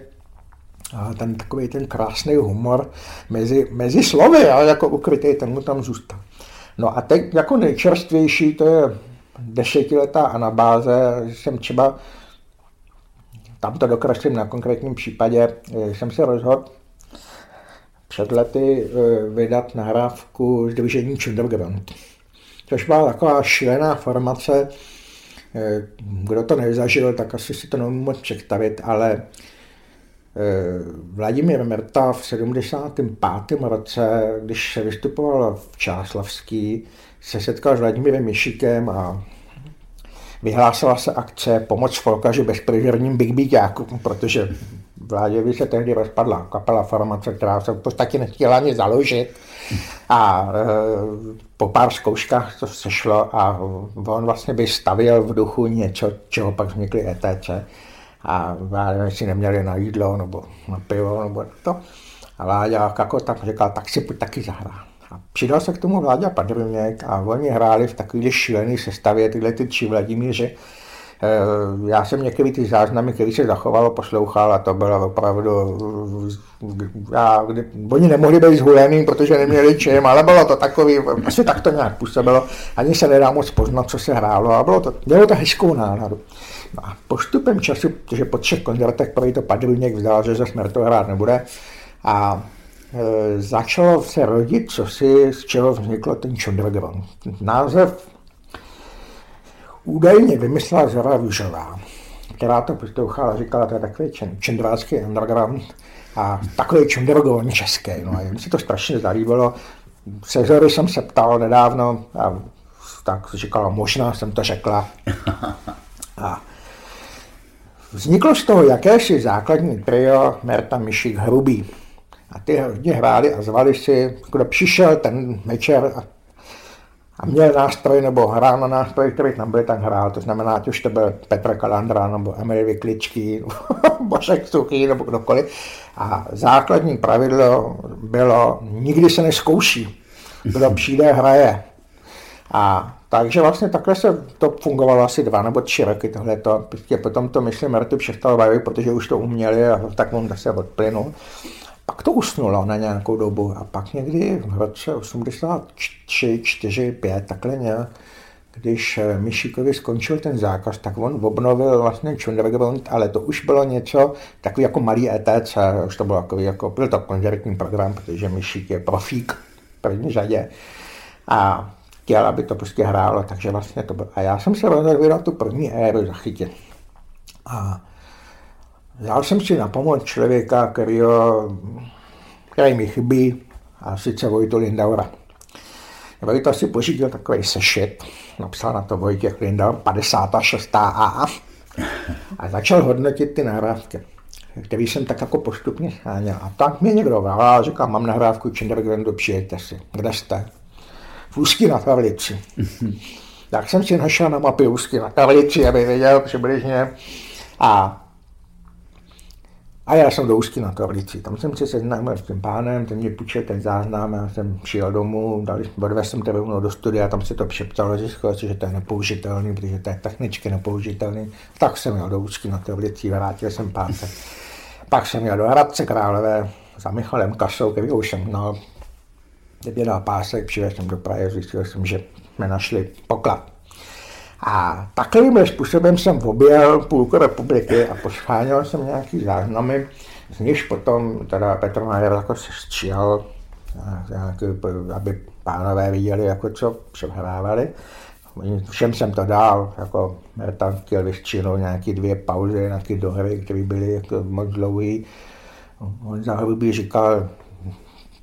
[SPEAKER 2] A ten takový ten krásný humor mezi, mezi slovy, ale jako ukrytý, ten mu tam zůstal. No a teď jako nejčerstvější, to je desetiletá anabáze, jsem třeba, tam to dokreslím na konkrétním případě, jsem se rozhodl před lety eh, vydat nahrávku Združení Chunderground což byla taková šílená formace. Eh, kdo to nezažil, tak asi si to nemůžu moc představit, ale eh, Vladimír Merta v 75. roce, když se vystupoval v Čáslavský, se setkal s Vladimírem Mišikem a vyhlásila se akce Pomoc folkaři bezprežerním Big Beatákům, protože Vláděvi se tehdy rozpadla kapela formace, která se v podstatě nechtěla ani založit. A e, po pár zkouškách to sešlo a on vlastně by stavěl v duchu něco, čeho pak vznikly ETC. A já si neměli na jídlo nebo na pivo nebo to. A Láďa jako tak říkal, tak si pojď taky zahrát. A přidal se k tomu Vláďa Padrměk a oni hráli v takový šílený sestavě tyhle ty tři Vladimíři, já jsem některé ty záznamy, které se zachovalo, poslouchal a to bylo opravdu, já, kdy, oni nemohli být zhulený, protože neměli čem, ale bylo to takový, asi tak to nějak působilo, ani se nedá moc poznat, co se hrálo a bylo to, mělo to hezkou náladu. No a postupem času, protože po třech koncertech první to Padrůněk vzdal, že se to hrát nebude a e, začalo se rodit, co si, z čeho vzniklo ten Chondragon. Název údajně vymyslela Zara Růžová, která to poslouchala, říkala, to je takový čendrácký underground a takový čendrogovní český. No a mi se to strašně zalíbilo. Se Zory jsem se ptal nedávno a tak říkala, možná jsem to řekla. A vzniklo z toho jakési základní trio Merta Myšík Hrubý. A ty hodně hráli a zvali si, kdo přišel ten večer a a měl nástroj nebo hrál na nástroj, který tam byl, tak hrál. To znamená, ať už to byl Petr Kalandra nebo Emil Vykličký, Bošek Suchý nebo kdokoliv. A základní pravidlo bylo, nikdy se neskouší. Kdo přijde, hraje. A takže vlastně takhle se to fungovalo asi dva nebo tři roky tohleto. Prostě potom to, myslím, Martu přestal bavit, protože už to uměli a tak on zase odplynul. Pak to usnulo na nějakou dobu a pak někdy v roce 83, 4, 5, takhle nějak, když eh, Mišikovi skončil ten zákaz, tak on obnovil vlastně Chunderground, ale to už bylo něco takový jako malý ETC, už to bylo takový jako, byl to koncertní program, protože Mišik je profík v první řadě a chtěl, aby to prostě hrálo, takže vlastně to bylo. A já jsem se rozhodl tu první éru zachytit. A Vzal jsem si na pomoc člověka, který, který mi chybí, a sice Vojtu Lindaura. Vojta si pořídil takový sešit, napsal na to Vojtěch Lindaur 56. A a začal hodnotit ty nahrávky, který jsem tak jako postupně scháněl. A tak mě někdo volal a říkal, mám nahrávku Chindergrandu, přijďte si. Kde jste? V Úzky na Pavlici. tak jsem si našel na mapě Úzky na Pavlici, aby věděl přibližně. A a já jsem do Ústí na tablici. Tam jsem se seznámil s tím pánem, ten mě půjčil ten záznam, já jsem přijel domů, dali, odvezl jsem rovnou do studia, tam se to přeptalo, zjistil že to je nepoužitelný, protože to je technicky nepoužitelný. Tak jsem jel do Ústí na tablici, vrátil jsem pátek. Pak jsem jel do Hradce Králové za Michalem Kasou, který už jsem no, dal pásek, přijel jsem do Prahy, zjistil jsem, že jsme našli poklad. A takovým způsobem jsem objel půlku republiky a poscháněl jsem nějaký záznamy, z nichž potom teda Petr Majer jako se stříhal, aby pánové viděli, jako co přehrávali. Všem jsem to dal, jako tam chtěl vystříhnout nějaké dvě pauzy, nějaké dohry, které byly jako moc dlouhé. On za říkal,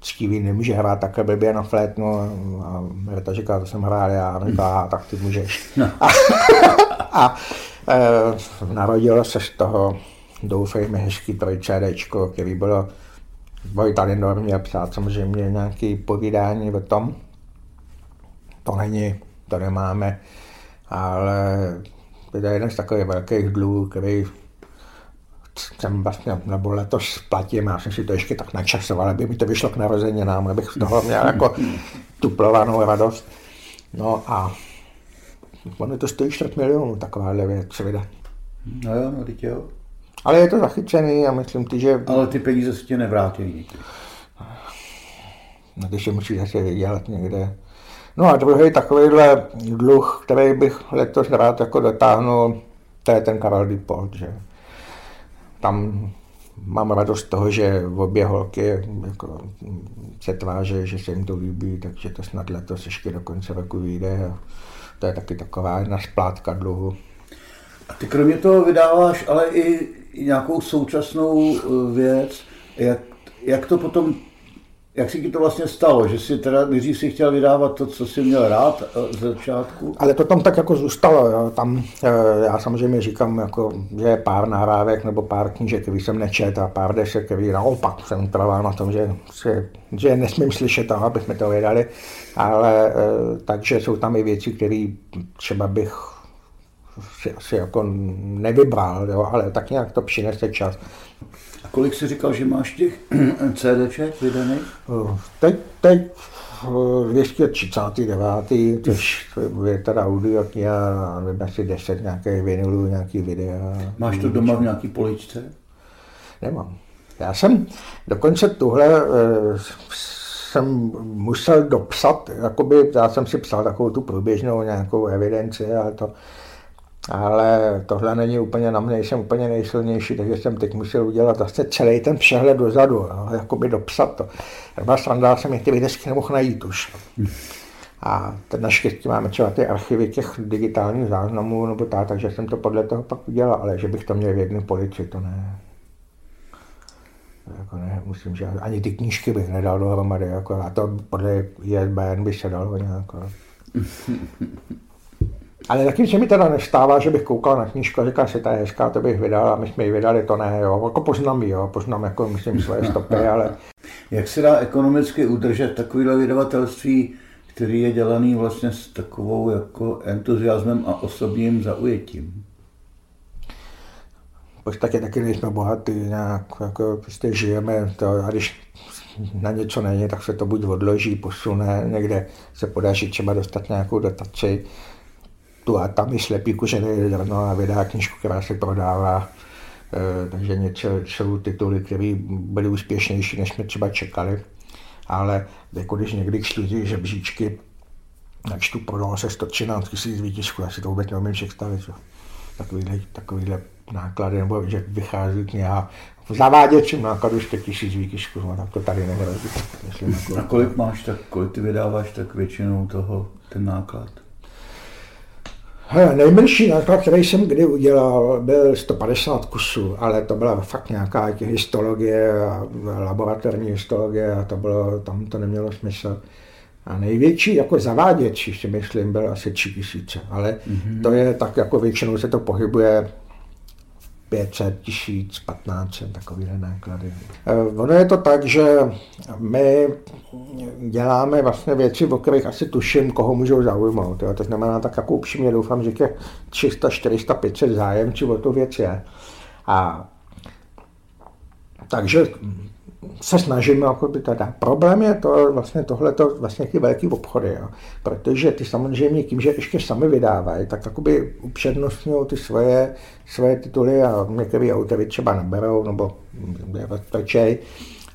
[SPEAKER 2] Stevie nemůže hrát takhle blbě na flétnu a Merta říká, to jsem hrál já, a říká, tak ty můžeš. No. A, a e, narodilo se z toho, doufejme, hezký trojčádečko, který bylo Vojta Lindor měl psát samozřejmě nějaké povídání o tom. To není, to nemáme, ale to je jeden z takových velkých dluhů, který jsem vlastně, nebo letos splatím, já jsem si to ještě tak načasoval, aby mi to vyšlo k narozeninám, abych z toho měl jako tuplovanou radost. No a ono to stojí 4 milionů, takováhle věc vydat.
[SPEAKER 1] No jo, no teď jo.
[SPEAKER 2] Ale je to zachycený a myslím ty, že...
[SPEAKER 1] Ale ty peníze se tě nevrátí.
[SPEAKER 2] No, když je musí zase vydělat někde. No a druhý takovýhle dluh, který bych letos rád jako dotáhnul, to je ten Karel Dipold, že tam mám radost toho, že obě holky jako, se tváře, že se jim to líbí, takže to snad letos ještě do konce roku vyjde. A to je taky taková jedna splátka dluhu.
[SPEAKER 1] A ty kromě toho vydáváš ale i nějakou současnou eh, věc. Jak, jak to potom Jak si ti to vlastně stalo, že si teda nejdřív si chtěl vydávat to, co jsi měl rád eh, z začátku?
[SPEAKER 2] Ale to tam tak jako zůstalo. Jo. Tam, eh, já samozřejmě říkám, jako, že je pár nahrávek nebo pár knížek, který jsem nečet a pár desek, který naopak jsem trval na tom, že, že, že nesmím slyšet abych mi to vydali. Ale eh, takže jsou tam i věci, které třeba bych si asi jako nevybral, jo, ale tak nějak to přinese čas.
[SPEAKER 1] Kolik jsi říkal, že máš těch CDček vydaných?
[SPEAKER 2] Teď, teď 239. což je teda audio kniha, nevím, asi 10 nějakých vinilů, nějaký videa.
[SPEAKER 1] Máš to doma v nějaký poličce?
[SPEAKER 2] Nemám. Já jsem dokonce tuhle eh, jsem musel dopsat, jakoby, já jsem si psal takovou tu průběžnou nějakou evidenci, ale to ale tohle není úplně na mě, jsem úplně nejsilnější, takže jsem teď musel udělat vlastně celý ten přehled dozadu, jo, jakoby dopsat to. Třeba sranda jsem ty videsky nemohl najít už. A teď naštěstí máme třeba ty archivy těch digitálních záznamů nebo tak, takže jsem to podle toho pak udělal, ale že bych to měl v jedné polici, to ne. Jako ne, musím, že ani ty knížky bych nedal dohromady, jako, a to podle ISBN by se dalo nějak. Ale taky se mi teda nestává, že bych koukal na knížku a říkal si, ta je hezká, to bych vydal a my jsme ji vydali, to ne, jo. Jako poznám jo, poznám jako, myslím, svoje stopy, ale...
[SPEAKER 1] Jak se dá ekonomicky udržet takovýhle vydavatelství, který je dělaný vlastně s takovou jako entuziasmem a osobním zaujetím?
[SPEAKER 2] V podstatě taky nejsme bohatí, nějak jako prostě žijeme, to, a když na něco není, tak se to buď odloží, posune, někde se podaří třeba dostat nějakou dotaci, tu a tam i slepý kuřený zrno a vydá knižku, která se prodává. E, takže něco, jsou tituly, které byly úspěšnější, než jsme třeba čekali. Ale jako když někdy čtu ty žebříčky, načtu prodalo se 113 tisíc výtisků, já si to vůbec neumím představit. Takovýhle, takovýhle náklady, nebo že vychází kniha v zaváděčím nákladu 100 tisíc výtisků, no, tak to tady nehrozí.
[SPEAKER 1] Jako... A kolik máš, tak kolik ty vydáváš, tak většinou toho ten náklad?
[SPEAKER 2] Hele, nejmenší náklad, který jsem kdy udělal, byl 150 kusů, ale to byla fakt nějaká histologie, a laboratorní histologie a to bylo, tam to nemělo smysl. A největší jako zaváděč, si myslím, byl asi 3000, ale mm-hmm. to je tak, jako většinou se to pohybuje 500, 1000, 1500, takovýhle náklady. Eh, ono je to tak, že my děláme vlastně věci, o kterých asi tuším, koho můžou zaujmout. Jo. To znamená, tak jako upřímně doufám, že těch 300, 400, 500 zájemců o tu věc je. A takže se snažíme jako by teda. Problém je to vlastně tohleto, vlastně ty velký obchody, jo. protože ty samozřejmě tím, že ještě sami vydávají, tak jakoby upřednostňují ty svoje, svoje tituly a některé autory třeba naberou nebo trčej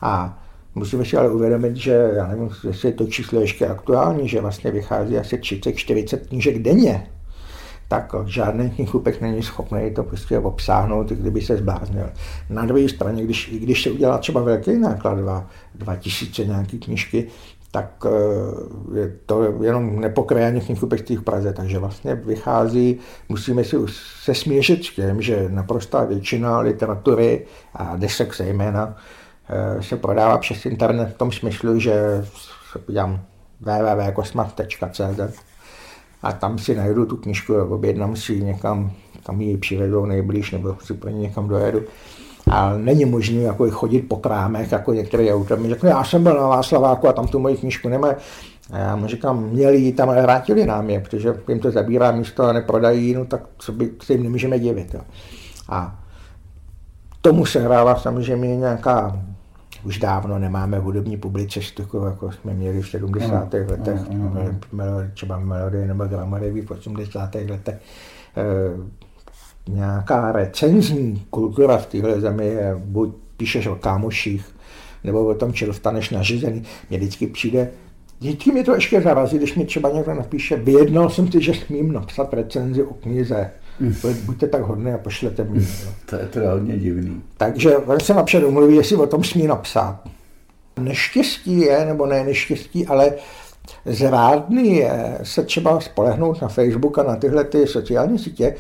[SPEAKER 2] a Musíme si ale uvědomit, že já nevím, jestli je to číslo ještě aktuální, že vlastně vychází asi 30-40 knížek denně tak žádný knihkupek není schopný to prostě obsáhnout, kdyby se zbláznil. Na druhé straně, když, když se udělá třeba velký náklad, dva, dva tisíce nějaký knižky, tak eh, je to jenom nepokrajený knihkupectví v Praze, takže vlastně vychází, musíme si se smířit s tím, že naprostá většina literatury a desek zejména eh, se prodává přes internet v tom smyslu, že se podívám www.kosmat.cz a tam si najdu tu knižku a objednám si někam, tam ji přivedou nejblíž, nebo si pro ně někam dojedu. A není možné jako chodit po krámech, jako některé autor mi řekne, já jsem byl na Václaváku a tam tu moji knižku nemají. A já mu říkám, měli ji tam, ale vrátili nám je, protože jim to zabírá místo a neprodají, no tak co by, se jim nemůžeme divit. Jo. A tomu se hrává samozřejmě nějaká už dávno nemáme hudební publicistiku, jako jsme měli v 70. No, letech, no, no, no. třeba melodie nebo gramoreví v 80. letech. E, nějaká recenzní kultura v téhle zemi je, buď píšeš o kámoších, nebo o tom, či dostaneš nařízený. Mně vždycky přijde, Vždycky mi to ještě zarazí, když mi třeba někdo napíše, vyjednal jsem si, že smím napsat recenzi o knize buďte tak hodný a pošlete mě.
[SPEAKER 1] To je teda hodně divný.
[SPEAKER 2] Takže on se napřed domluví, jestli o tom smí napsat. Neštěstí je, nebo ne neštěstí, ale zrádný je se třeba spolehnout na Facebook a na tyhle ty sociální sítě,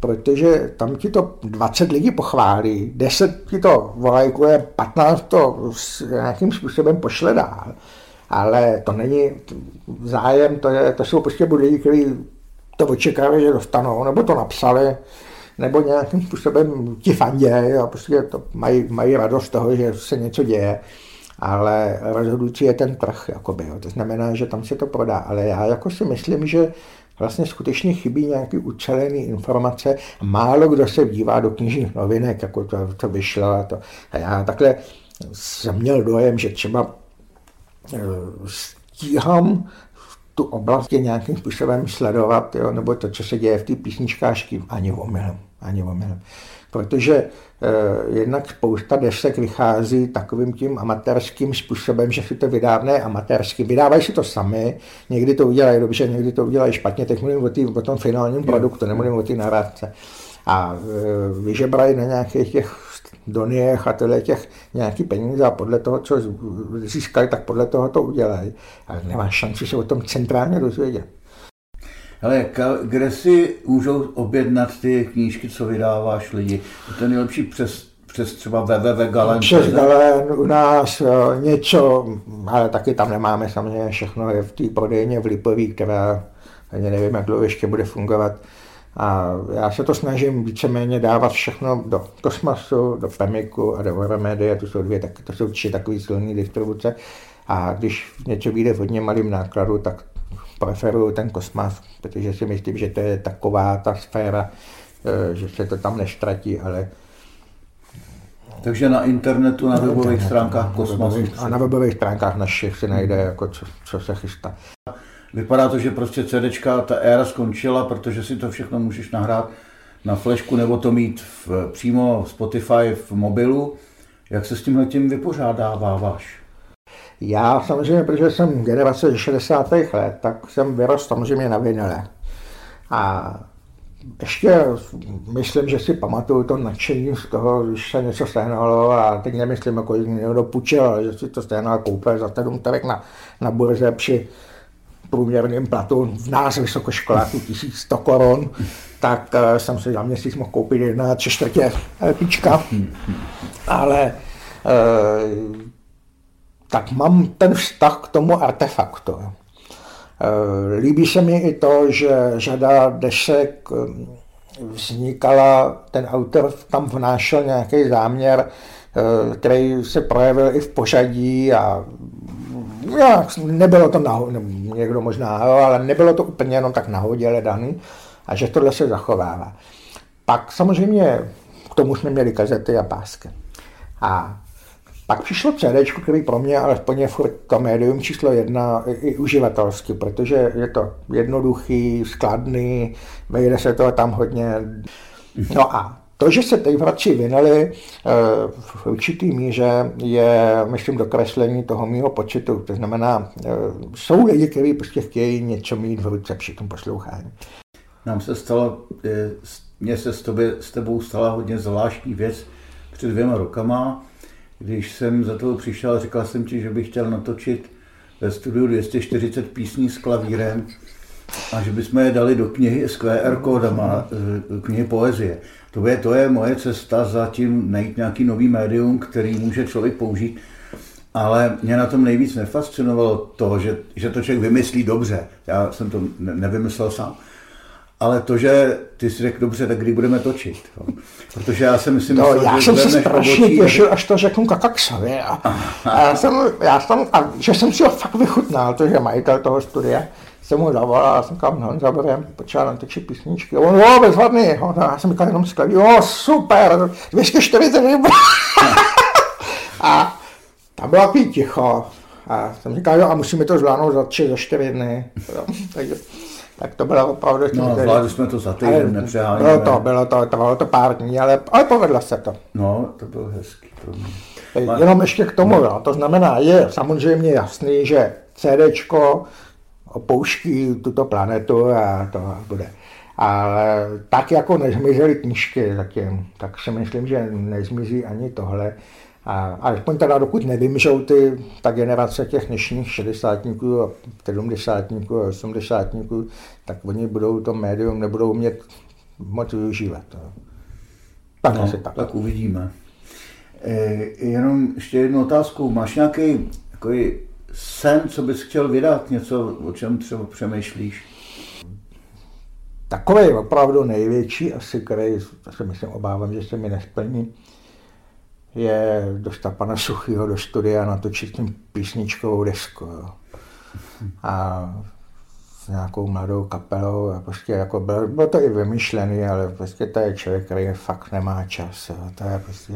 [SPEAKER 2] protože tam ti to 20 lidí pochválí, 10 ti to volajkuje, 15 to nějakým způsobem pošle dál. Ale to není zájem, to, je, to jsou prostě lidi, kteří to očekávali, že dostanou, nebo to napsali, nebo nějakým způsobem ti fandějí a prostě to mají, mají radost toho, že se něco děje. Ale rozhodující je ten trh, jakoby, jo. to znamená, že tam se to prodá. Ale já jako si myslím, že vlastně skutečně chybí nějaký ucelený informace. Málo kdo se dívá do knižních novinek, jako to, to vyšlo a to. A já takhle jsem měl dojem, že třeba eh, stíhám tu oblast je nějakým způsobem sledovat, jo, nebo to, co se děje v té písničkářky, ani v omylu, ani v omylu. Protože eh, jednak spousta desek vychází takovým tím amatérským způsobem, že si to vydávne amatérsky. Vydávají si to sami, někdy to udělají dobře, někdy to udělají špatně, teď mluvím o, tý, o tom finálním produktu, nemluvím o té narážce a e, vyžebrají na nějakých těch doniech a tyhle těch nějaký peníze a podle toho, co získali, tak podle toho to udělají. Ale nemá šanci se o tom centrálně dozvědět.
[SPEAKER 1] Ale kde si můžou objednat ty knížky, co vydáváš lidi? To je nejlepší přes přes třeba www Galen.
[SPEAKER 2] Přes Galen u nás e, něco, ale taky tam nemáme samozřejmě všechno, je v té prodejně v Lipový, která ani nevím, jak dlouho ještě bude fungovat. A já se to snažím víceméně dávat všechno do kosmasu, do Pemiku a do Euromedia, to jsou, dvě, tak, to jsou tři takové silné distribuce. A když něco vyjde v hodně malým nákladu, tak preferuju ten kosmas, protože si myslím, že to je taková ta sféra, eh, že se to tam neštratí, ale
[SPEAKER 1] takže na internetu, na, na webových internetu, stránkách Kosmosu.
[SPEAKER 2] A na webových stránkách našich si najde, jako co, co se chystá.
[SPEAKER 1] Vypadá to, že prostě CDčka, ta éra skončila, protože si to všechno můžeš nahrát na flešku nebo to mít v, přímo v Spotify v mobilu. Jak se s tímhle tím vypořádáváš?
[SPEAKER 2] Já samozřejmě, protože jsem generace 60. let, tak jsem vyrostl samozřejmě na vinile. A ještě myslím, že si pamatuju to nadšení z toho, když se něco sehnalo a teď nemyslím, jako někdo půjčil, ale že si to sehnal koupil za 7 na, na burze při průměrným platu v nás vysokoškoláku 1100 korun, tak eh, jsem si za měsíc mohl koupit jedna tři čtvrtě pička. Ale eh, tak mám ten vztah k tomu artefaktu. Eh, líbí se mi i to, že řada desek vznikala, ten autor tam vnášel nějaký záměr, který se projevil i v pořadí a No, já, nebylo to nahodě, někdo možná, jo, ale nebylo to úplně jenom tak nahodě ledany a že tohle se zachovává. Pak samozřejmě k tomu jsme měli kazety a pásky. A pak přišlo CD, který pro mě alespoň je furt to médium číslo jedna i uživatelsky, protože je to jednoduchý, skladný, vejde se to tam hodně. No a to, že se Tejvratři vinili eh, v určitý míře, je, myslím, dokreslení toho mýho početu. To znamená, eh, jsou lidi, kteří prostě chtějí něco mít v ruce při tom poslouchání.
[SPEAKER 1] Nám se stalo, mně se s, tobě, s tebou stala hodně zvláštní věc před dvěma rokama, když jsem za toho přišel a říkal jsem ti, že bych chtěl natočit ve studiu 240 písní s klavírem a že bychom je dali do knihy s QR kódama, eh, knihy poezie. To je, to je moje cesta zatím najít nějaký nový médium, který může člověk použít. Ale mě na tom nejvíc nefascinovalo to, že, že to člověk vymyslí dobře. Já jsem to nevymyslel sám. Ale to, že ty si řekl, dobře, tak kdy budeme točit. Jo. Protože já jsem si myslel,
[SPEAKER 2] no, já že jsem se strašně obočí, těšil, až to řeknu Kakaksovi. A, a, já jsem, já jsem, a že jsem si ho fakt vychutnal, to, že majitel toho studia jsem mu zavolal, jsem kam no, zaberem, počal na ty písničky. On, jo, bezvadný, jo, no, no, já jsem říkal jenom sklaví, jo, super, 240 liber. a tam bylo takový ticho. A jsem říkal, jo, a musíme to zvládnout za tři, za čtyři dny. Jo, takže, tak to bylo opravdu...
[SPEAKER 1] No, zvládli jsme to za týden, nepřeháníme.
[SPEAKER 2] Bylo to, bylo to, to bylo to pár dní, ale, ale povedlo se to.
[SPEAKER 1] No, to bylo hezký. To bylo.
[SPEAKER 2] Jenom ještě k tomu, no. jo, to znamená, je samozřejmě jasný, že CDčko opouští tuto planetu a to bude. Ale tak jako nezmizely knížky, tak, je, tak si myslím, že nezmizí ani tohle. A alespoň teda dokud nevymřou ty, ta generace těch dnešních 60 a 70 a 80 tak oni budou to médium nebudou umět moc využívat. Tak
[SPEAKER 1] no,
[SPEAKER 2] asi tak.
[SPEAKER 1] Tak uvidíme. E, jenom ještě jednu otázku. Máš nějaký takový sen, co bys chtěl vydat? Něco, o čem třeba přemýšlíš?
[SPEAKER 2] Takový opravdu největší, asi který, se myslím, obávám, že se mi nesplní, je dostat pana Suchýho do studia natočit tím písničkovou desku. Jo. A s nějakou mladou kapelou a prostě jako bylo, bylo to i vymyšlený, ale prostě to je člověk, který fakt nemá čas. Jo. To je prostě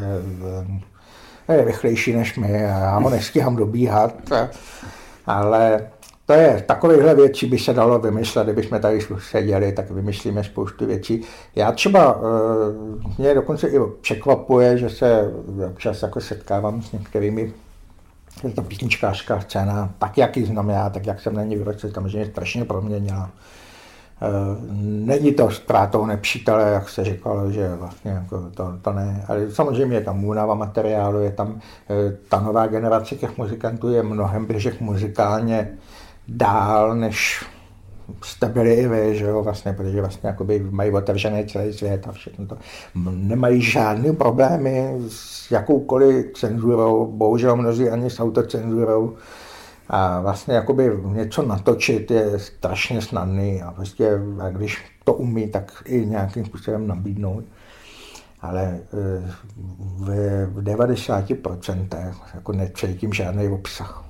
[SPEAKER 2] je rychlejší než my a já ho nestíhám dobíhat, ale to je, takovéhle věci by se dalo vymyslet, kdybychom tady seděli, tak vymyslíme spoustu věcí. Já třeba, eh, mě dokonce i překvapuje, že se občas jako setkávám s některými je to písničkářská scéna, tak jak ji znám já, tak jak jsem na ní vyrostl, samozřejmě strašně proměnila. Eh, není to ztrátou nepřítele, jak se říkalo, že vlastně jako to, to ne. Ale samozřejmě je tam únava materiálu, je tam eh, ta nová generace těch muzikantů je mnohem blíže muzikálně dál, než jste byli i vy, že jo, vlastně, protože vlastně jakoby mají otevřený celý svět a všechno to. Nemají žádné problémy s jakoukoliv cenzurou, bohužel mnozí ani s autocenzurou. A vlastně jakoby něco natočit je strašně snadný a prostě a když to umí, tak i nějakým způsobem nabídnout. Ale e, v, v 90% jako necítím žádný obsah.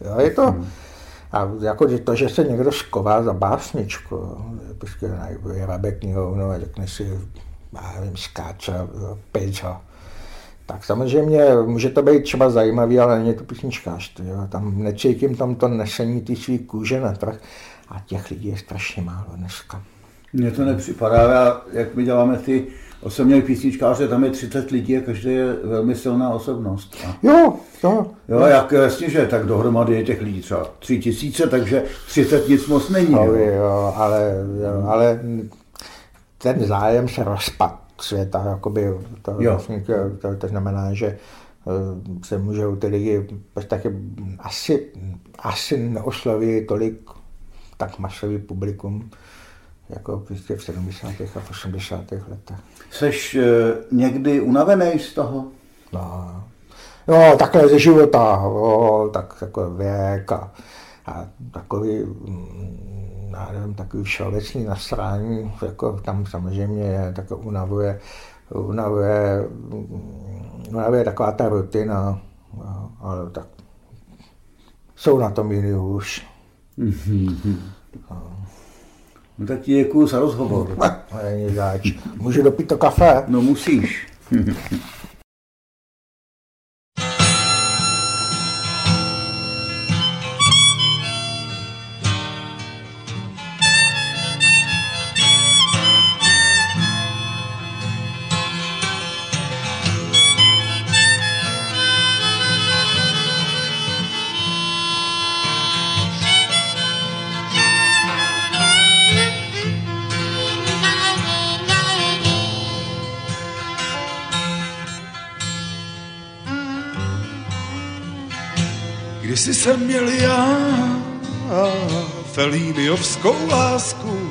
[SPEAKER 2] Jo, je to, hmm a jako to, že se někdo sková za básničku, prostě vyrabe knihovnu a řekne si, já nevím, skáče, pejč tak samozřejmě může to být třeba zajímavý, ale není to písničkářství. Jo. Tam necítím tam to nesení ty svý kůže na trh a těch lidí je strašně málo dneska.
[SPEAKER 1] Mně to nepřipadá, jak my děláme ty osobní písničkáře, tam je 30 lidí a každý je velmi silná osobnost. A...
[SPEAKER 2] Jo, jo.
[SPEAKER 1] Jo, jak jasně, že tak dohromady je těch lidí třeba tři tisíce, takže 30 nic moc není.
[SPEAKER 2] Jo, jo, jo ale, jo, ale ten zájem se rozpad světa, jakoby to, jo. Vlastně, to, to znamená, že eh, se můžou ty lidi taky asi, asi neosloví tolik tak masový publikum, jako prostě v 70. a 80. letech.
[SPEAKER 1] Seš uh, někdy unavený z toho?
[SPEAKER 2] No, no takhle ze života, o, tak takový věk a, a takový, mm, já nevím, takový všeobecný nasrání, jako tam samozřejmě je, tak unavuje, unavuje, unavuje taková ta rutina, ale tak jsou na tom jiný hůř. Mm-hmm.
[SPEAKER 1] No. No tak ti děkuju za rozhovor.
[SPEAKER 2] Není zač. Můžu dopít to kafe?
[SPEAKER 1] No musíš.
[SPEAKER 3] Felíniovskou lásku,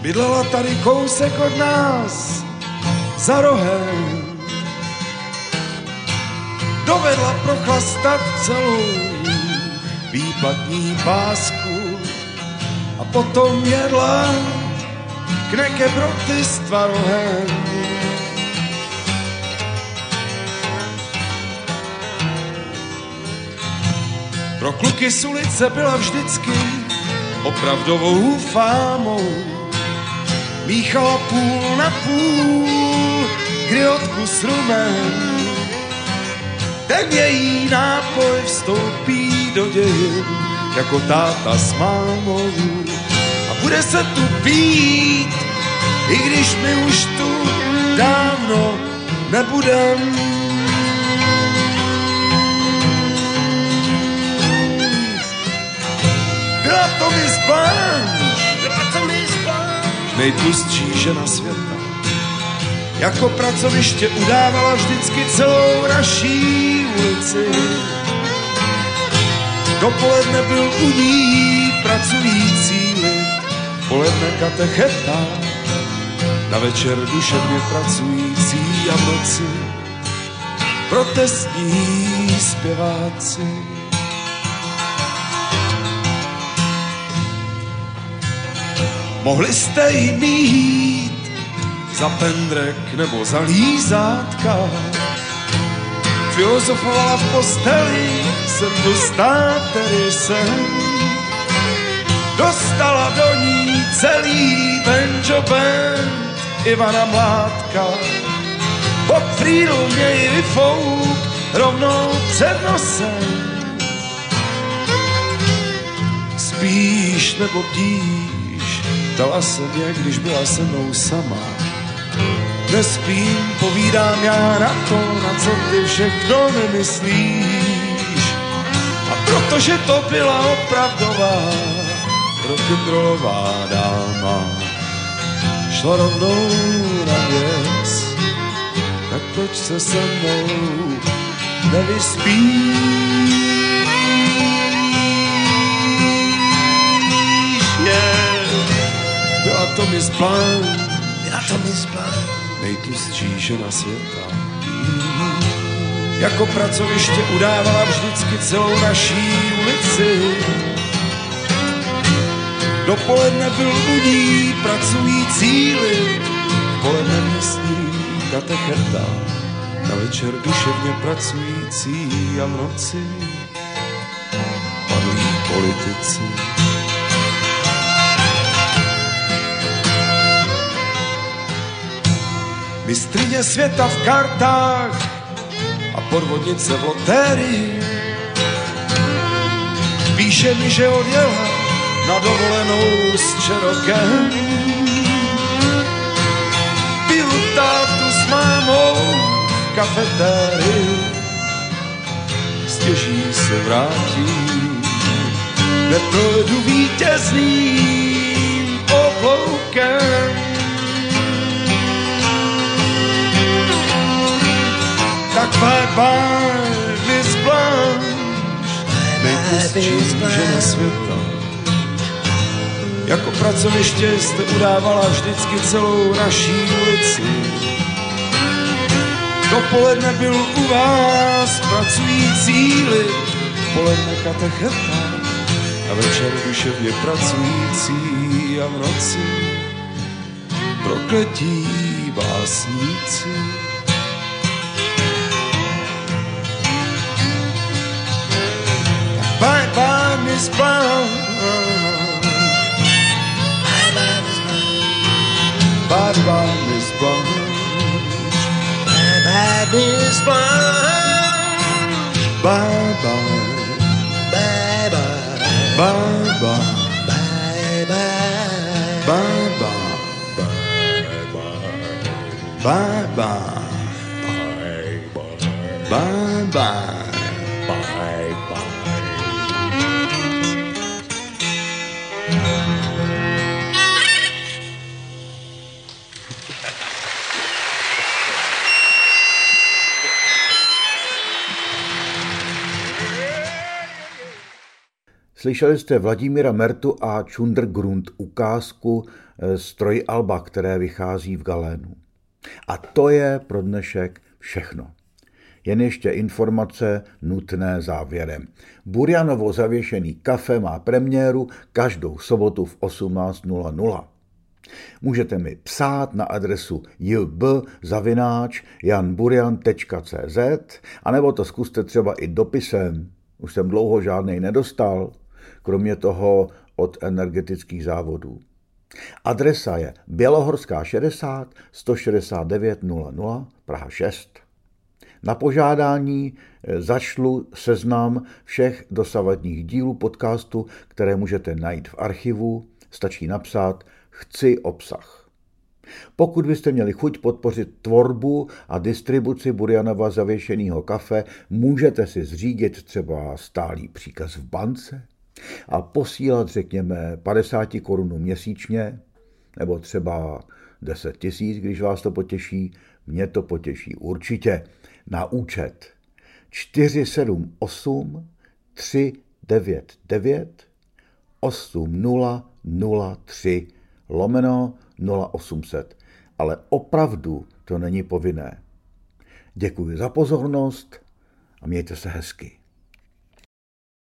[SPEAKER 3] bydlela tady kousek od nás, za rohem. Dovedla prochlastat celou výplatní pásku a potom jedla k nekebroty s tvarohem. Pro kluky z ulice byla vždycky opravdovou fámou. Míchala půl na půl, kryotku s rumem. Ten její nápoj vstoupí do dějin, jako táta s mámou. A bude se tu pít, i když my už tu dávno nebudem. Byla to mi Blanche, nejtlustší žena světa. Jako pracoviště udávala vždycky celou naší ulici. Dopoledne byl u ní pracující lid, poledne katecheta, Na večer duševně pracující a v noci protestní zpěváci. Mohli jste jí mít za pendrek nebo za lízátka. Filozofovala v posteli, jsem dostá tedy jsem. Dostala do ní celý banjo band Ivana Mládka. Po frýlu měj vyfouk rovnou před nosem. Spíš nebo bdíš, dala se mě, když byla se mnou sama. Nespím, povídám já na to, na co ty všechno nemyslíš. A protože to byla opravdová, rock'n'rollová dáma, šla rovnou na věc, tak proč se se mnou nevyspíš? To Miss Blanche,
[SPEAKER 2] Byla to Miss Blanche.
[SPEAKER 3] nejtlustší žena světa. Jako pracoviště udávala vždycky celou naší ulici. Dopoledne byl u ní pracující lid, poledne místní katecheta, na večer duševně pracující a v noci padlí politici. Mistrině světa v kartách a podvodnice v lotérii. Píše mi, že odjela na dovolenou s Čerokem. Piju tátu s mámou v kafetérii. Stěží se vrátí, neprojedu vítězným obloukem. Tak bye bye, Miss Blanche, nejtlustší žena světa. Jako pracoviště jste udávala vždycky celou naší ulici. Dopoledne byl u vás pracující lid, poledne katecheta a večer duševně pracující a v noci prokletí básníci. Miss Brown.
[SPEAKER 2] Bye bye, Miss Blanche.
[SPEAKER 3] Bye bye, Miss Brown.
[SPEAKER 2] Bye bye, Miss Blanche.
[SPEAKER 3] Bye bye,
[SPEAKER 2] Bye bye.
[SPEAKER 3] bye bye,
[SPEAKER 2] Bye bye.
[SPEAKER 3] bye bye, bye bye, bye bye, bye bye.
[SPEAKER 1] Slyšeli jste Vladimíra Mertu a Čundrgrund ukázku eh, z Alba, které vychází v Galénu. A to je pro dnešek všechno. Jen ještě informace nutné závěrem. Burjanovo zavěšený kafe má premiéru každou sobotu v 18.00. Můžete mi psát na adresu jb.janburian.cz anebo to zkuste třeba i dopisem. Už jsem dlouho žádnej nedostal, kromě toho od energetických závodů. Adresa je Bělohorská 60 169 00 Praha 6. Na požádání eh, zašlu seznam všech dosavadních dílů podcastu, které můžete najít v archivu. Stačí napsat chci obsah. Pokud byste měli chuť podpořit tvorbu a distribuci Burjanova zavěšeného kafe, můžete si zřídit třeba stálý příkaz v bance a posílat, řekněme, 50 korun měsíčně, nebo třeba 10 tisíc, když vás to potěší, mě to potěší určitě. Na účet 478 399 8003 lomeno 0800. ale opravdu to není povinné. Děkuji za pozornost a mějte se hezky.